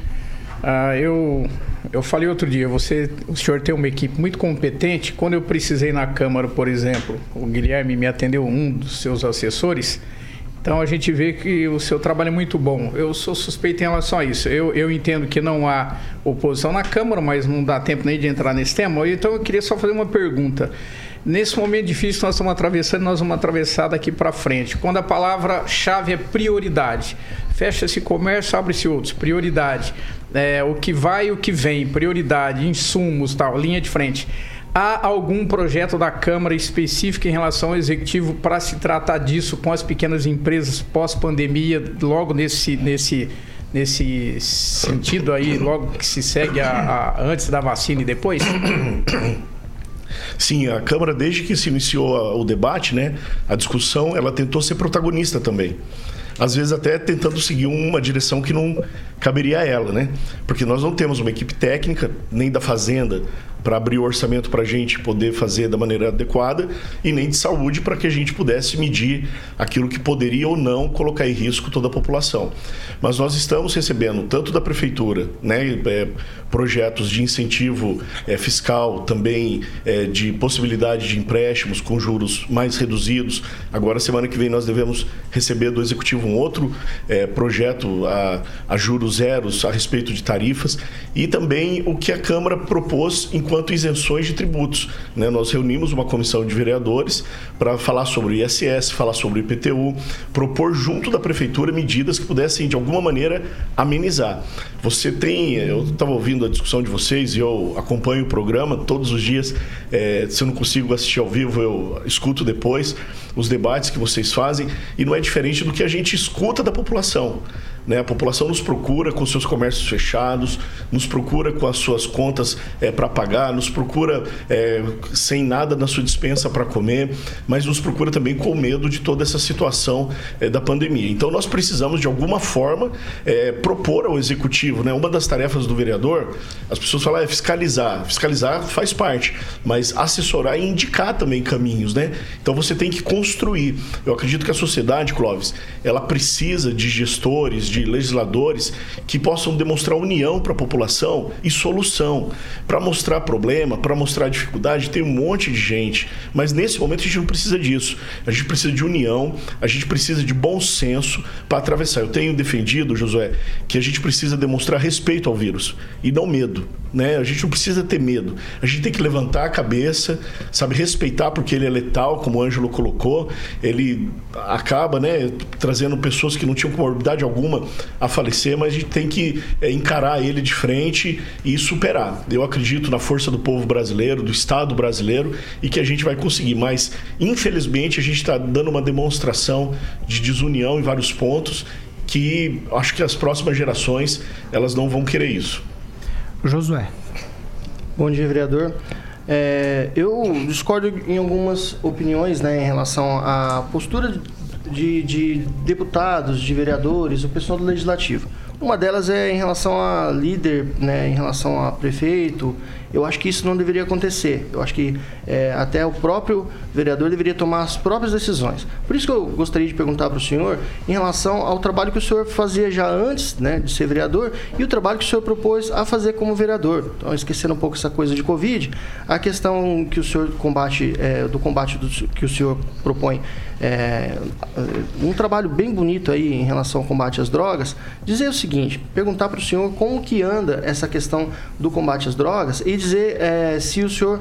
Uh, eu, eu falei outro dia, você, o senhor tem uma equipe muito competente. Quando eu precisei na Câmara, por exemplo, o Guilherme me atendeu, um dos seus assessores. Então a gente vê que o seu trabalho é muito bom. Eu sou suspeito em relação a isso. Eu, eu entendo que não há oposição na Câmara, mas não dá tempo nem de entrar nesse tema. Então eu queria só fazer uma pergunta. Nesse momento difícil que nós estamos atravessando, nós vamos atravessar daqui para frente. Quando a palavra-chave é prioridade, fecha-se comércio, abre-se outros, prioridade. É, o que vai e o que vem, prioridade, insumos, tal, linha de frente. Há algum projeto da Câmara específico em relação ao executivo para se tratar disso com as pequenas empresas pós-pandemia, logo nesse, nesse, nesse sentido aí, logo que se segue a, a antes da vacina e depois? [coughs] Sim, a Câmara, desde que se iniciou o debate, né, a discussão, ela tentou ser protagonista também. Às vezes até tentando seguir uma direção que não caberia a ela, né? Porque nós não temos uma equipe técnica, nem da Fazenda, para abrir o orçamento para a gente poder fazer da maneira adequada e nem de saúde para que a gente pudesse medir aquilo que poderia ou não colocar em risco toda a população. Mas nós estamos recebendo tanto da prefeitura, né, é, projetos de incentivo é, fiscal, também é, de possibilidade de empréstimos com juros mais reduzidos. Agora, semana que vem, nós devemos receber do executivo um outro é, projeto a, a juros zeros a respeito de tarifas e também o que a Câmara propôs enquanto quanto isenções de tributos. Né? Nós reunimos uma comissão de vereadores para falar sobre o ISS, falar sobre o IPTU, propor junto da prefeitura medidas que pudessem, de alguma maneira, amenizar. Você tem, eu estava ouvindo a discussão de vocês e eu acompanho o programa todos os dias. É, se eu não consigo assistir ao vivo, eu escuto depois os debates que vocês fazem e não é diferente do que a gente escuta da população. Né? A população nos procura com seus comércios fechados, nos procura com as suas contas é, para pagar, nos procura é, sem nada na sua dispensa para comer, mas nos procura também com medo de toda essa situação é, da pandemia. Então nós precisamos de alguma forma propor ao executivo, né? Uma das tarefas do vereador, as pessoas falam é fiscalizar, fiscalizar faz parte, mas assessorar e indicar também caminhos, né? Então você tem que construir. Eu acredito que a sociedade, Clóvis, ela precisa de gestores, de legisladores que possam demonstrar união para a população e solução. Para mostrar problema, para mostrar dificuldade, tem um monte de gente. Mas nesse momento a gente não precisa disso. A gente precisa de união, a gente precisa de bom senso para atravessar. Eu tenho defendido, Josué, que a gente precisa demonstrar respeito ao vírus e não medo. Né? A gente não precisa ter medo. A gente tem que levantar a cabeça, sabe, respeitar porque ele é letal, como o Ângelo colocou. Ele acaba, né, trazendo pessoas que não tinham comorbidade alguma a falecer, mas a gente tem que é, encarar ele de frente e superar. Eu acredito na força do povo brasileiro, do Estado brasileiro e que a gente vai conseguir. Mas, infelizmente, a gente está dando uma demonstração de desunião em vários pontos que acho que as próximas gerações elas não vão querer isso. Josué. Bom dia, vereador. É, eu discordo em algumas opiniões né, em relação à postura de, de deputados, de vereadores, o pessoal do legislativo. Uma delas é em relação a líder, né, em relação a prefeito, eu acho que isso não deveria acontecer. Eu acho que é, até o próprio vereador deveria tomar as próprias decisões. Por isso que eu gostaria de perguntar para o senhor em relação ao trabalho que o senhor fazia já antes né, de ser vereador e o trabalho que o senhor propôs a fazer como vereador. Então, esquecendo um pouco essa coisa de Covid, a questão que o senhor combate, é, do combate do, que o senhor propõe, é, um trabalho bem bonito aí em relação ao combate às drogas, dizer o seguinte, perguntar para o senhor como que anda essa questão do combate às drogas e dizer é, se o senhor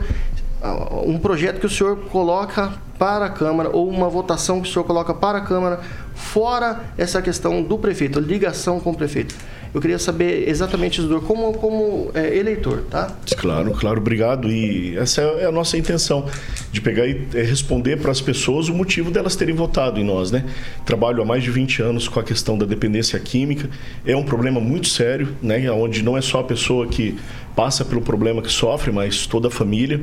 um projeto que o senhor coloca para a Câmara ou uma votação que o senhor coloca para a Câmara fora essa questão do prefeito, ligação com o prefeito. Eu queria saber exatamente, Isidoro, como, como é, eleitor, tá? Claro, claro, obrigado. E essa é a nossa intenção, de pegar e é, responder para as pessoas o motivo delas terem votado em nós, né? Trabalho há mais de 20 anos com a questão da dependência química. É um problema muito sério, né? Onde não é só a pessoa que passa pelo problema que sofre, mas toda a família.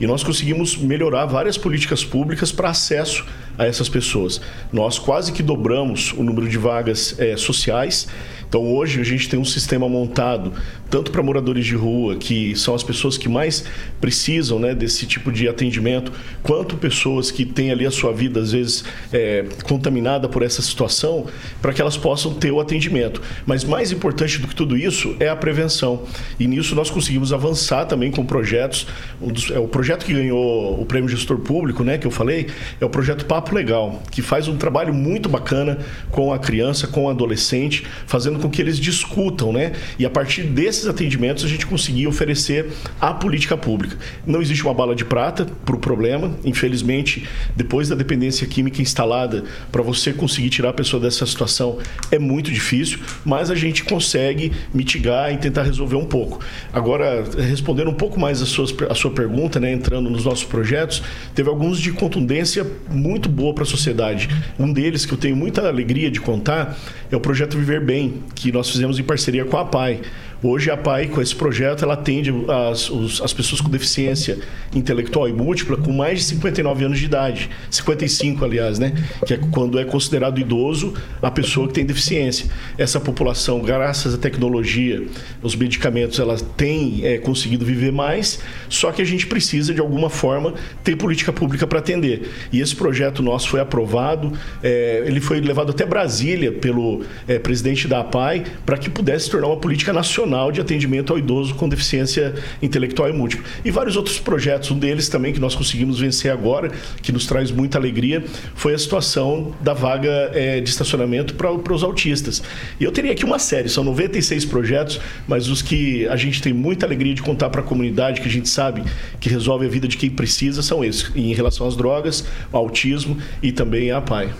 E nós conseguimos melhorar várias políticas públicas para acesso a essas pessoas. Nós quase que dobramos o número de vagas é, sociais então hoje gente tem um sistema montado tanto para moradores de rua, que são as pessoas que mais precisam né, desse tipo de atendimento, quanto pessoas que têm ali a sua vida, às vezes, é, contaminada por essa situação, para que elas possam ter o atendimento. Mas mais importante do que tudo isso é a prevenção. E nisso nós conseguimos avançar também com projetos. Um dos, é, o projeto que ganhou o prêmio gestor público, né, que eu falei, é o projeto Papo Legal, que faz um trabalho muito bacana com a criança, com o adolescente, fazendo com que eles discutam, né? E a partir desses atendimentos a gente conseguir oferecer a política pública. Não existe uma bala de prata para o problema. Infelizmente, depois da dependência química instalada, para você conseguir tirar a pessoa dessa situação é muito difícil, mas a gente consegue mitigar e tentar resolver um pouco. Agora, respondendo um pouco mais a, suas, a sua pergunta, né, entrando nos nossos projetos, teve alguns de contundência muito boa para a sociedade. Um deles que eu tenho muita alegria de contar é o projeto Viver Bem, que nós fizemos em parceria com a PAI. Hoje a PAI, com esse projeto, ela atende as, os, as pessoas com deficiência intelectual e múltipla com mais de 59 anos de idade. 55, aliás, né? Que é quando é considerado idoso a pessoa que tem deficiência. Essa população, graças à tecnologia, os medicamentos, ela tem é, conseguido viver mais, só que a gente precisa, de alguma forma, ter política pública para atender. E esse projeto nosso foi aprovado, é, ele foi levado até Brasília pelo é, presidente da APAI para que pudesse tornar uma política nacional Nacional de Atendimento ao Idoso com Deficiência Intelectual e Múltipla. E vários outros projetos. Um deles também que nós conseguimos vencer agora, que nos traz muita alegria, foi a situação da vaga é, de estacionamento para os autistas. E eu teria aqui uma série, são 96 projetos, mas os que a gente tem muita alegria de contar para a comunidade, que a gente sabe que resolve a vida de quem precisa, são esses, em relação às drogas, ao autismo e também à PAI.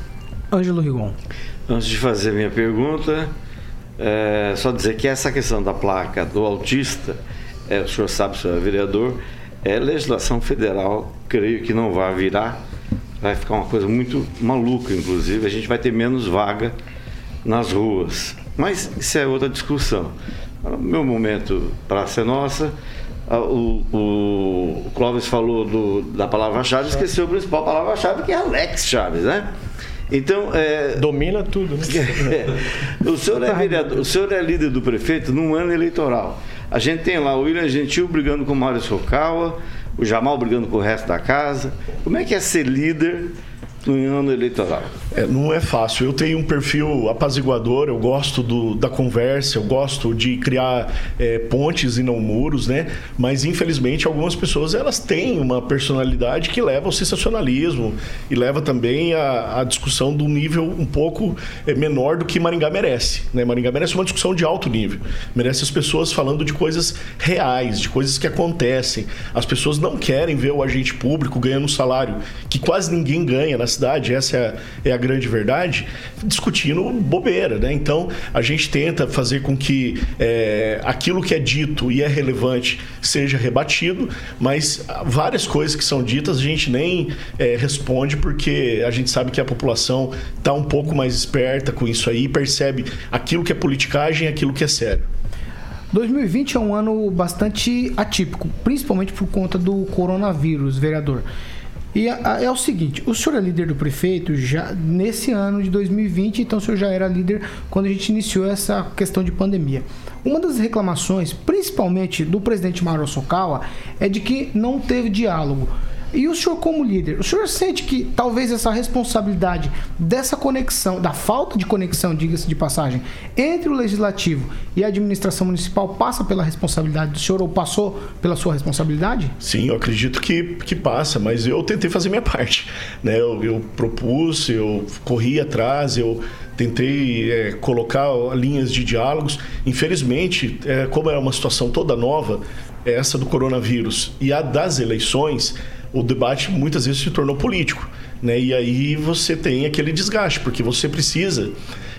Ângelo Rigon. Antes de fazer minha pergunta, é, só dizer que essa questão da placa do autista, é, o senhor sabe, o senhor é vereador, é legislação federal, creio que não vai virar, vai ficar uma coisa muito maluca, inclusive, a gente vai ter menos vaga nas ruas. Mas isso é outra discussão. Meu momento, Praça é Nossa, o, o Clóvis falou do, da palavra-chave, esqueceu a principal palavra-chave, que é Alex Chaves, né? Então, é... Domina tudo, né? É. [laughs] o, senhor é vereador, o senhor é líder do prefeito num ano eleitoral. A gente tem lá o William Gentil brigando com o Mário Socawa, o Jamal brigando com o resto da casa. Como é que é ser líder no ano eleitoral? É, não é fácil. Eu tenho um perfil apaziguador, eu gosto do, da conversa, eu gosto de criar é, pontes e não muros, né? Mas infelizmente algumas pessoas elas têm uma personalidade que leva ao sensacionalismo e leva também a, a discussão do nível um pouco é, menor do que Maringá merece. Né? Maringá merece uma discussão de alto nível, merece as pessoas falando de coisas reais, de coisas que acontecem. As pessoas não querem ver o agente público ganhando um salário que quase ninguém ganha na cidade. Essa é a, é a grande verdade, discutindo bobeira, né? Então a gente tenta fazer com que é, aquilo que é dito e é relevante seja rebatido, mas várias coisas que são ditas a gente nem é, responde porque a gente sabe que a população está um pouco mais esperta com isso aí, percebe aquilo que é politicagem e aquilo que é sério. 2020 é um ano bastante atípico, principalmente por conta do coronavírus, vereador. E é, é, o seguinte, o senhor é líder do prefeito já nesse ano de 2020, então o senhor já era líder quando a gente iniciou essa questão de pandemia. Uma das reclamações, principalmente do presidente Mauro Sokawa, é de que não teve diálogo. E o senhor, como líder, o senhor sente que talvez essa responsabilidade dessa conexão, da falta de conexão, diga-se de passagem, entre o legislativo e a administração municipal passa pela responsabilidade do senhor ou passou pela sua responsabilidade? Sim, eu acredito que, que passa, mas eu tentei fazer minha parte. Né? Eu, eu propus, eu corri atrás, eu tentei é, colocar linhas de diálogos. Infelizmente, é, como era uma situação toda nova, essa do coronavírus e a das eleições, o debate muitas vezes se tornou político. Né? E aí você tem aquele desgaste, porque você precisa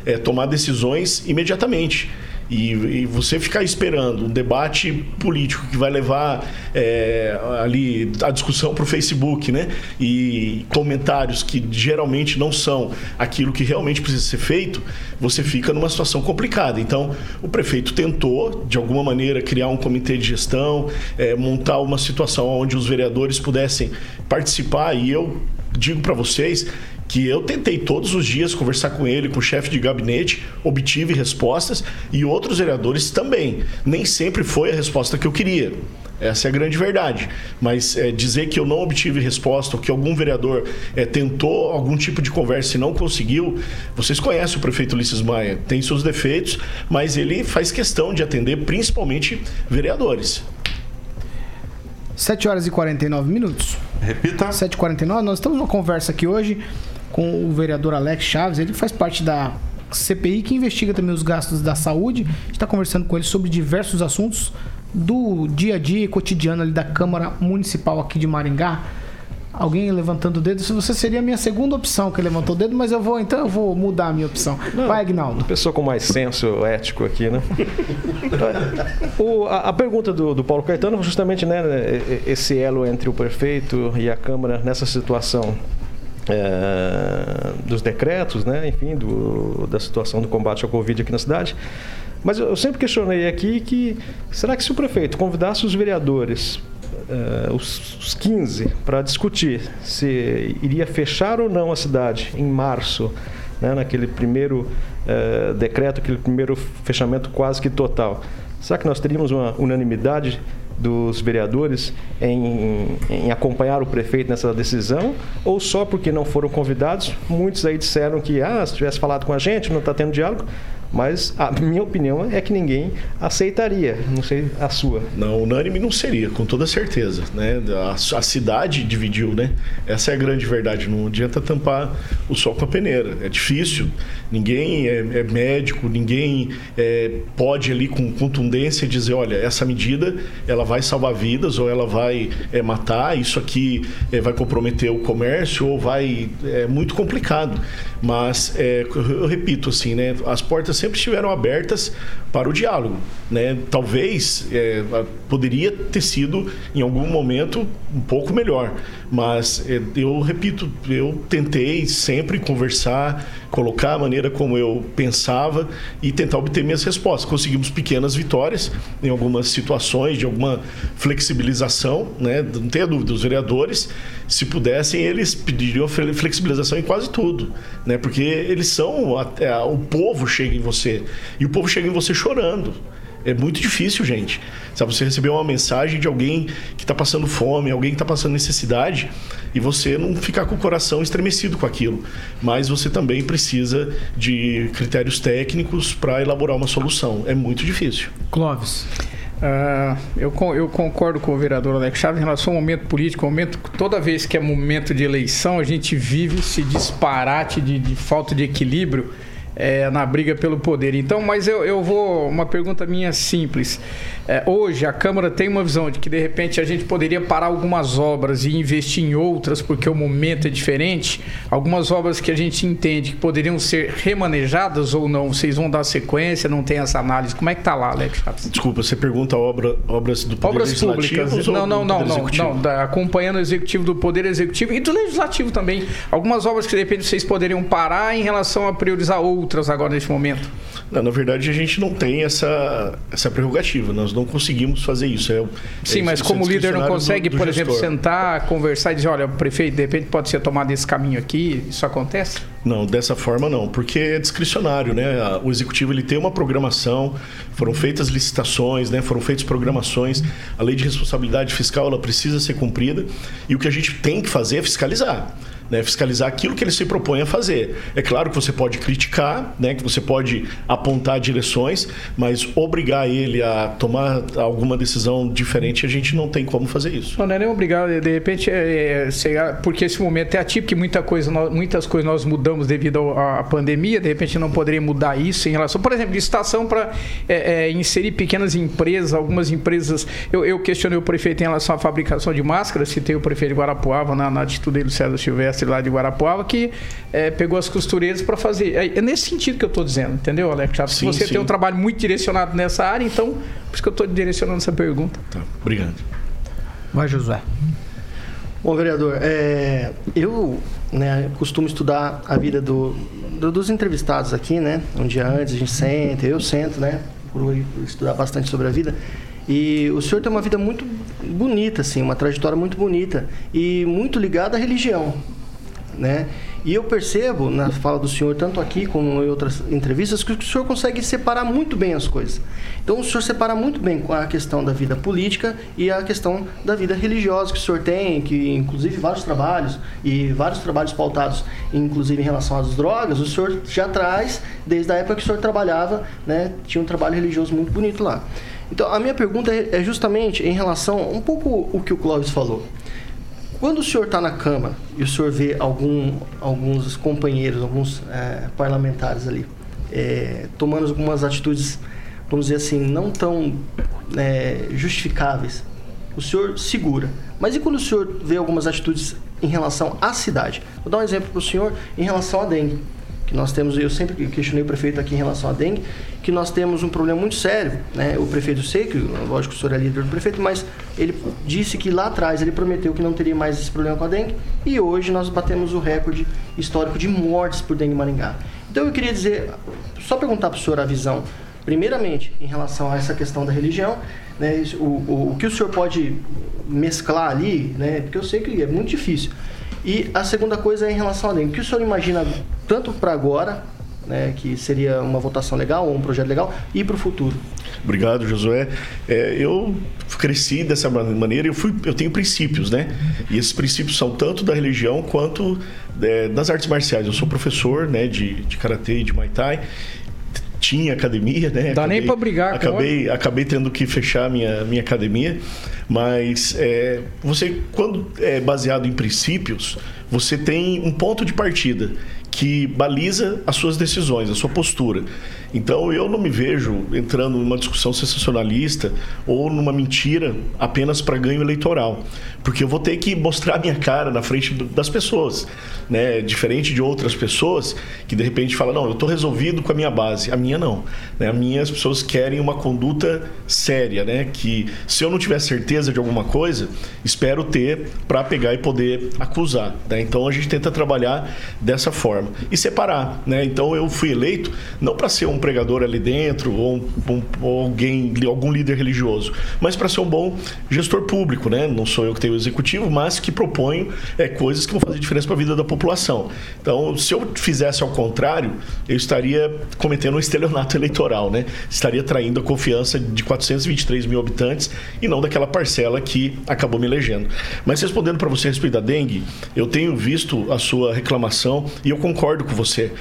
é, tomar decisões imediatamente. E, e, você ficar esperando um debate político que vai levar é, ali a discussão para o Facebook, né? E comentários que geralmente não são aquilo que realmente precisa ser feito, você fica numa situação complicada. Então, o prefeito tentou, de alguma maneira, criar um comitê de gestão, é, montar uma situação onde os vereadores pudessem participar. E eu digo para vocês que eu tentei todos os dias conversar com ele, com o chefe de gabinete, obtive respostas e outros vereadores também. Nem sempre foi a resposta que eu queria. Essa é a grande verdade. Mas é, dizer que eu não obtive resposta, ou que algum vereador é, tentou algum tipo de conversa e não conseguiu, vocês conhecem o prefeito Ulisses Maia, tem seus defeitos, mas ele faz questão de atender principalmente vereadores. 7 horas e 49 minutos. Repita. 7h49. Nós estamos numa conversa aqui hoje com o vereador Alex Chaves. Ele faz parte da CPI que investiga também os gastos da saúde. A gente está conversando com ele sobre diversos assuntos do dia a dia e cotidiano ali da Câmara Municipal aqui de Maringá. Alguém levantando o dedo, você seria a minha segunda opção que levantou o dedo, mas eu vou, então eu vou mudar a minha opção. Não, Vai, Agnaldo. Pessoa com mais senso ético aqui, né? [laughs] o, a, a, pergunta do, do Paulo Caetano, justamente, né, esse elo entre o prefeito e a Câmara nessa situação é, dos decretos, né? enfim, do, da situação do combate ao Covid aqui na cidade. Mas eu sempre questionei aqui que será que se o prefeito convidasse os vereadores, uh, os, os 15, para discutir se iria fechar ou não a cidade em março, né, naquele primeiro uh, decreto, aquele primeiro fechamento quase que total, será que nós teríamos uma unanimidade dos vereadores em, em, acompanhar o prefeito nessa decisão ou só porque não foram convidados? Muitos aí disseram que, ah, se tivesse falado com a gente, não está tendo diálogo. Mas a [laughs] minha opinião é que ninguém aceitaria. Não sei a sua. Não, unânime não seria, com toda certeza. Né? A, a cidade dividiu, né? Essa é a grande verdade. Não adianta tampar o sol com a peneira. É difícil. Ninguém é, é médico, ninguém é, pode ali com contundência dizer, olha, essa medida ela vai salvar vidas ou ela vai é, matar. Isso aqui é, vai comprometer o comércio ou vai é muito complicado. Mas é, eu repito assim, né? As portas sempre estiveram abertas para o diálogo. Né? Talvez é, poderia ter sido, em algum momento, um pouco melhor. Mas é, eu repito, eu tentei sempre conversar, colocar a maneira como eu pensava e tentar obter minhas respostas. Conseguimos pequenas vitórias em algumas situações de alguma flexibilização, né? Não tenha dúvida, os vereadores, se pudessem, eles pediriam flexibilização em quase tudo, né? Porque eles são é, o povo chega em você e o povo chega em você chorando. É muito difícil, gente. Sabe, você receber uma mensagem de alguém que está passando fome, alguém que está passando necessidade, e você não ficar com o coração estremecido com aquilo. Mas você também precisa de critérios técnicos para elaborar uma solução. É muito difícil. Clóvis. Uh, eu, eu, concordo com o vereador Alex Chaves em relação ao momento político. Momento, toda vez que é momento de eleição, a gente vive esse disparate de, de falta de equilíbrio é, na briga pelo poder. Então, mas eu, eu vou. Uma pergunta minha simples. É, hoje a Câmara tem uma visão de que de repente a gente poderia parar algumas obras e investir em outras porque o momento é diferente. Algumas obras que a gente entende que poderiam ser remanejadas ou não. Vocês vão dar sequência, não tem essa análise. Como é que está lá, Alex? Desculpa, você pergunta obra, obras do Poder obras públicas. Não, não, não, não, não, da, acompanhando o executivo do Poder Executivo e do Legislativo também. Algumas obras que de repente vocês poderiam parar em relação a priorizar outras agora neste momento. Não, na verdade, a gente não tem essa, essa prerrogativa. Nós não conseguimos fazer isso. É, Sim, é, mas como líder não consegue, do, do por gestor. exemplo, sentar, conversar e dizer, olha, prefeito, de repente pode ser tomado esse caminho aqui. Isso acontece? Não, dessa forma não, porque é discricionário, né? O executivo ele tem uma programação, foram feitas licitações, né? Foram feitas programações. A lei de responsabilidade fiscal ela precisa ser cumprida e o que a gente tem que fazer é fiscalizar né, fiscalizar aquilo que ele se propõe a fazer. É claro que você pode criticar, né, que você pode apontar direções, mas obrigar ele a tomar alguma decisão diferente, a gente não tem como fazer isso. Não, não é nem obrigar, de repente, é, é, porque esse momento é atípico, muita coisa, muitas coisas nós mudamos devido à pandemia, de repente não poderia mudar isso em relação, por exemplo, licitação para é, é, inserir pequenas empresas, algumas empresas, eu, eu, questionei o prefeito em relação à fabricação de máscaras, citei o prefeito de Guarapuava na, na atitude dele, César Silvestre, mestre lá de Guarapuava que é, pegou as costureiras para fazer. É, é, nesse sentido que eu estou dizendo, entendeu, Alex? Sim, você sim. tem um trabalho muito direcionado nessa área, então por isso que eu estou direcionando essa pergunta. Tá, obrigado. Vai, José. Bom, vereador, é, eu né, costumo estudar a vida do, do, dos entrevistados aqui, né? Um dia antes a gente senta, eu sento, né? Por estudar bastante sobre a vida. E o senhor tem uma vida muito bonita, assim, uma trajetória muito bonita e muito ligada à religião né? E eu percebo na fala do senhor, tanto aqui como em outras entrevistas, que o senhor consegue separar muito bem as coisas. Então o senhor separa muito bem a questão da vida política e a questão da vida religiosa que o senhor tem, que inclusive vários trabalhos e vários trabalhos pautados, inclusive em relação às drogas, o senhor já traz desde a época que o senhor trabalhava, né? Tinha um trabalho religioso muito bonito lá. Então a minha pergunta é, é justamente em relação um pouco o que o Clóvis falou. Quando o senhor está na Câmara e o senhor vê algum, alguns companheiros, alguns é, parlamentares ali, é, tomando algumas atitudes, vamos dizer assim, não tão é, justificáveis, o senhor segura. Mas e quando o senhor vê algumas atitudes em relação à cidade? Vou dar um exemplo para o senhor em relação à dengue que nós temos, eu sempre questionei o prefeito aqui em relação à dengue, que nós temos um problema muito sério. Né? O prefeito sei que, lógico o senhor é líder do prefeito, mas ele disse que lá atrás ele prometeu que não teria mais esse problema com a dengue e hoje nós batemos o recorde histórico de mortes por dengue Maringá. Então eu queria dizer, só perguntar para o senhor a visão, primeiramente, em relação a essa questão da religião, né? o, o, o que o senhor pode mesclar ali, né? porque eu sei que é muito difícil. E a segunda coisa é em relação a dengue. O que o senhor imagina tanto para agora, né, que seria uma votação legal ou um projeto legal, e para o futuro? Obrigado, Josué. É, eu cresci dessa maneira, eu, fui, eu tenho princípios, né? E esses princípios são tanto da religião quanto é, das artes marciais. Eu sou professor né, de, de Karatê e de Muay Thai tinha academia, né? Dá acabei, nem para brigar. Acabei, acabei tendo que fechar minha minha academia, mas é, você quando é baseado em princípios, você tem um ponto de partida que baliza as suas decisões, a sua postura. Então eu não me vejo entrando numa discussão sensacionalista ou numa mentira apenas para ganho eleitoral, porque eu vou ter que mostrar minha cara na frente das pessoas, né? Diferente de outras pessoas que de repente falam não, eu estou resolvido com a minha base, a minha não, né? A minha as pessoas querem uma conduta séria, né? Que se eu não tiver certeza de alguma coisa, espero ter para pegar e poder acusar, né? Então a gente tenta trabalhar dessa forma e separar, né? Então eu fui eleito não para ser um pregador ali dentro ou, um, ou alguém, algum líder religioso, mas para ser um bom gestor público, né? Não sou eu que tenho o executivo, mas que proponho é, coisas que vão fazer diferença para a vida da população. Então, se eu fizesse ao contrário, eu estaria cometendo um estelionato [laughs] eleitoral, né? Estaria traindo a confiança de 423 mil habitantes e não daquela parcela que acabou me elegendo. Mas respondendo para você a respeito da dengue, eu tenho visto a sua reclamação e eu concordo com você.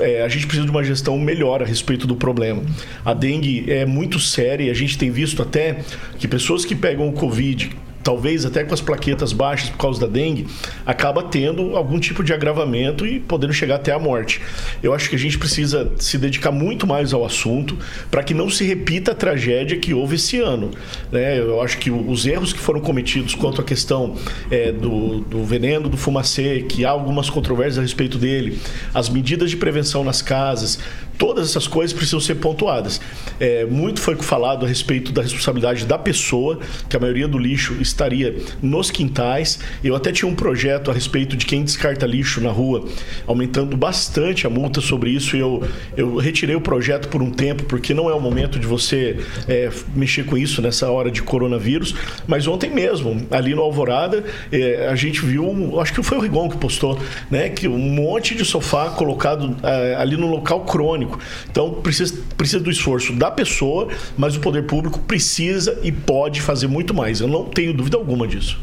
É, a gente precisa de uma gestão melhor a respeito respeito do problema. A dengue é muito séria e a gente tem visto até que pessoas que pegam o Covid talvez até com as plaquetas baixas por causa da dengue, acaba tendo algum tipo de agravamento e podendo chegar até a morte. Eu acho que a gente precisa se dedicar muito mais ao assunto para que não se repita a tragédia que houve esse ano. Né? Eu acho que os erros que foram cometidos quanto à questão é, do, do veneno do fumacê, que há algumas controvérsias a respeito dele, as medidas de prevenção nas casas, todas essas coisas precisam ser pontuadas. É, muito foi falado a respeito da responsabilidade da pessoa, que a maioria do lixo estaria nos quintais. Eu até tinha um projeto a respeito de quem descarta lixo na rua, aumentando bastante a multa sobre isso. Eu, eu retirei o projeto por um tempo, porque não é o momento de você é, mexer com isso nessa hora de coronavírus. Mas ontem mesmo, ali no Alvorada, é, a gente viu, acho que foi o Rigon que postou, né, que um monte de sofá colocado é, ali no local crônico então precisa, precisa do esforço da pessoa, mas o poder público precisa e pode fazer muito mais. Eu não tenho dúvida alguma disso.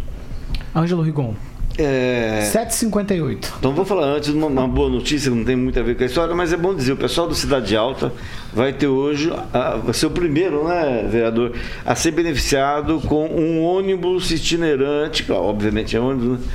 Ângelo Rigon. É... 7h58. Então vou falar antes uma, uma, boa notícia, não tem muito a ver com a história, mas é bom dizer, o pessoal do Cidade Alta vai ter hoje, a, vai ser o primeiro, né, vereador, a ser beneficiado com um ônibus itinerante, obviamente é ônibus, né?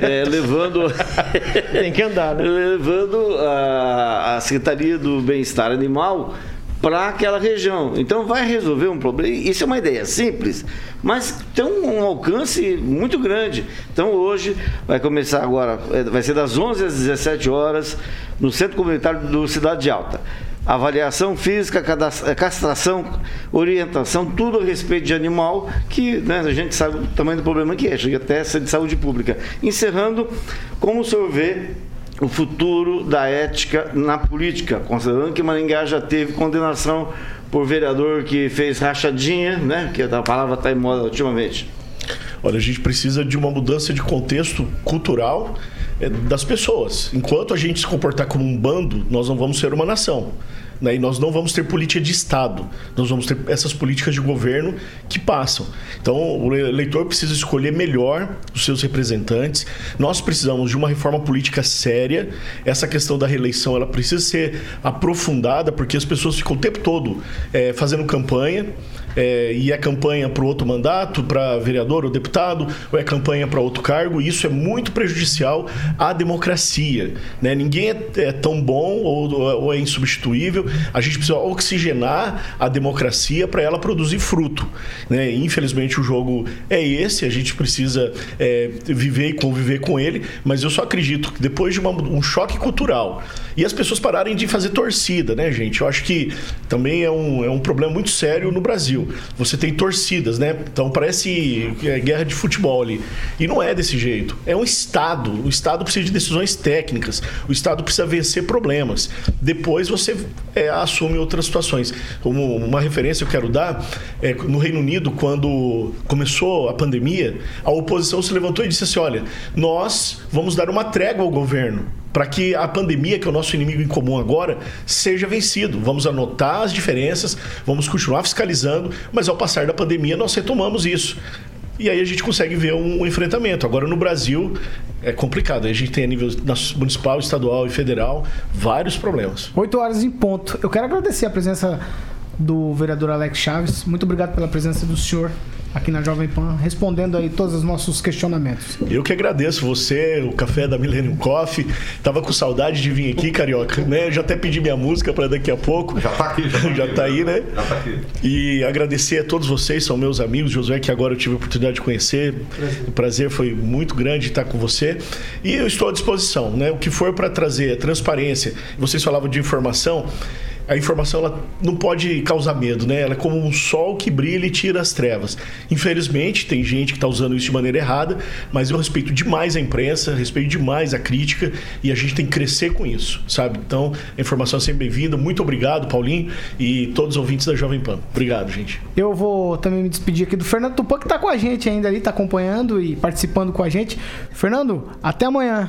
é, levando. [laughs] tem que andar, né? Levando a, a Secretaria do Bem-Estar Animal para aquela região. Então vai resolver um problema. Isso é uma ideia simples, mas tem um alcance muito grande. Então hoje vai começar agora, é, vai ser das 11 às 17 horas no Centro Comunitário do Cidade Alta. Avaliação física, é, castração, orientação, tudo a respeito de animal, que né, a gente sabe o tamanho do problema que é, chega até ser de saúde pública. Encerrando, como o senhor vê o futuro da ética na política, considerando que Maringá já teve condenação por vereador que fez rachadinha, né? Que a palavra está em moda ultimamente. Olha, a gente precisa de uma mudança de contexto cultural das pessoas. Enquanto a gente se comportar como um bando, nós não vamos ser uma nação. Né? E nós não vamos ter política de Estado, nós vamos ter essas políticas de governo que passam. Então, o eleitor precisa escolher melhor os seus representantes. Nós precisamos de uma reforma política séria. Essa questão da reeleição ela precisa ser aprofundada, porque as pessoas ficam o tempo todo é, fazendo campanha é, e é campanha para outro mandato, para vereador ou deputado, ou é campanha para outro cargo, e isso é muito prejudicial à democracia. Né? Ninguém é, é tão bom ou, ou, é insubstituível, a gente precisa oxigenar a democracia para ela produzir fruto. Né? Infelizmente o jogo é esse, a gente precisa é, viver e conviver com ele, mas eu só acredito que depois de uma, um choque cultural e as pessoas pararem de fazer torcida, né, gente? Eu acho que também é um, é um problema muito sério no Brasil. Brasil. Você tem torcidas, né? Então parece é, guerra de futebol ali. E não é desse jeito. É um Estado. O Estado precisa de decisões técnicas. O Estado precisa vencer problemas. Depois você é, assume outras situações. Como uma referência eu quero dar, é, no Reino Unido, quando começou a pandemia, a oposição se levantou e disse assim: olha, nós vamos dar uma trégua ao governo para que a pandemia, que é o nosso inimigo em comum agora, seja vencido. Vamos anotar as diferenças, vamos continuar fiscalizando, mas ao passar da pandemia nós retomamos isso. E aí a gente consegue ver um enfrentamento. Agora no Brasil é complicado. A gente tem a nível municipal, estadual e federal vários problemas. Oito horas em ponto. Eu quero agradecer a presença do vereador Alex Chaves. Muito obrigado pela presença do senhor aqui na Jovem Pan, respondendo aí todos os nossos questionamentos. Eu que agradeço você, o café da Millennium Coffee. Tava com saudade de vir aqui, carioca, né? Eu já até pedi minha música para daqui a pouco. Já tá aqui, já, tá, [laughs] já aqui, tá aí, né? Já tá aqui. E agradecer a todos vocês, são meus amigos, Josué, que agora eu tive a oportunidade de conhecer. Prazer. O prazer foi muito grande estar com você. E eu estou à disposição, né? O que for para trazer transparência. Vocês falavam de informação a informação ela não pode causar medo, né? Ela é como um sol que brilha e tira as trevas. Infelizmente, tem gente que está usando isso de maneira errada, mas eu respeito demais a imprensa, respeito demais a crítica e a gente tem que crescer com isso, sabe? Então, a informação é sempre bem-vinda. Muito obrigado, Paulinho, e todos os ouvintes da Jovem Pan. Obrigado, gente. Eu vou também me despedir aqui do Fernando Tupan, que está com a gente ainda ali, está acompanhando e participando com a gente. Fernando, até amanhã.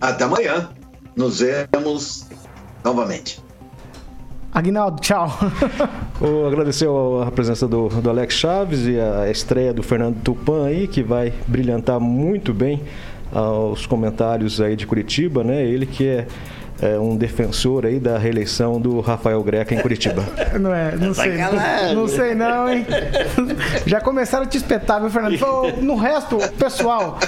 Até amanhã. Nos vemos novamente. Aguinaldo, tchau. [laughs] Vou agradecer a presença do, do Alex Chaves e a estreia do Fernando Tupan aí, que vai brilhantar muito bem aos comentários aí de Curitiba, né? Ele que é é, um defensor aí da reeleição do Rafael Greca em Curitiba. [laughs] Não é, não sei. Não, não sei não, hein? [laughs] Já começaram a te espetar, viu, Fernando? no resto, pessoal,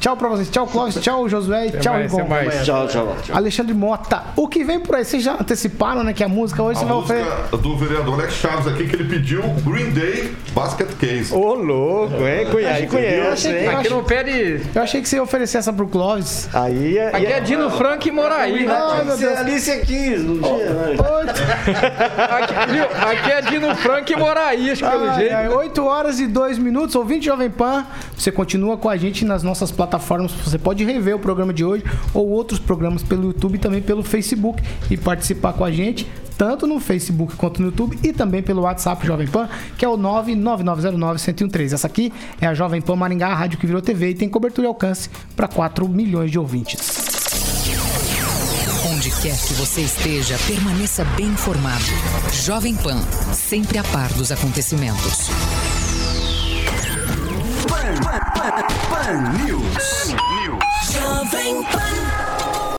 tchau pra vocês. Tchau, Clóvis. Tchau, Josué. Até tchau, mais, mais. Tchau, tchau, tchau. Alexandre Mota. O que vem por aí? Vocês já anteciparam, né, que a música hoje a você música vai oferecer. do vereador Alex Chaves aqui, que ele pediu Green Day Basket Case. Ô, louco, hein? Conhece, conhece, hein? Aqui não pede... Eu achei que você ia oferecer essa pro Clóvis. Aí é... Aqui é Dino Frank e Moraí, né? Ai, meu Deus. Alice aqui, não tinha, né? aqui, é Dino Frank e Moraí, acho que pelo jeito. Ai, 8 horas e 2 minutos, ouvinte Jovem Pan. Você continua com a gente nas nossas plataformas. Você pode rever o programa de hoje ou outros programas pelo YouTube e também pelo Facebook e participar com a gente, tanto no Facebook quanto no YouTube e também pelo WhatsApp Jovem Pan, que é o 99909-1013. Essa aqui é a Jovem Pan Maringá, a rádio que virou TV e tem cobertura e alcance para 4 milhões de ouvintes. Onde quer que você esteja, permaneça bem informado. Jovem Pan, sempre a par dos acontecimentos. Pan, Pan, Pan News. Pan News. Jovem Pan.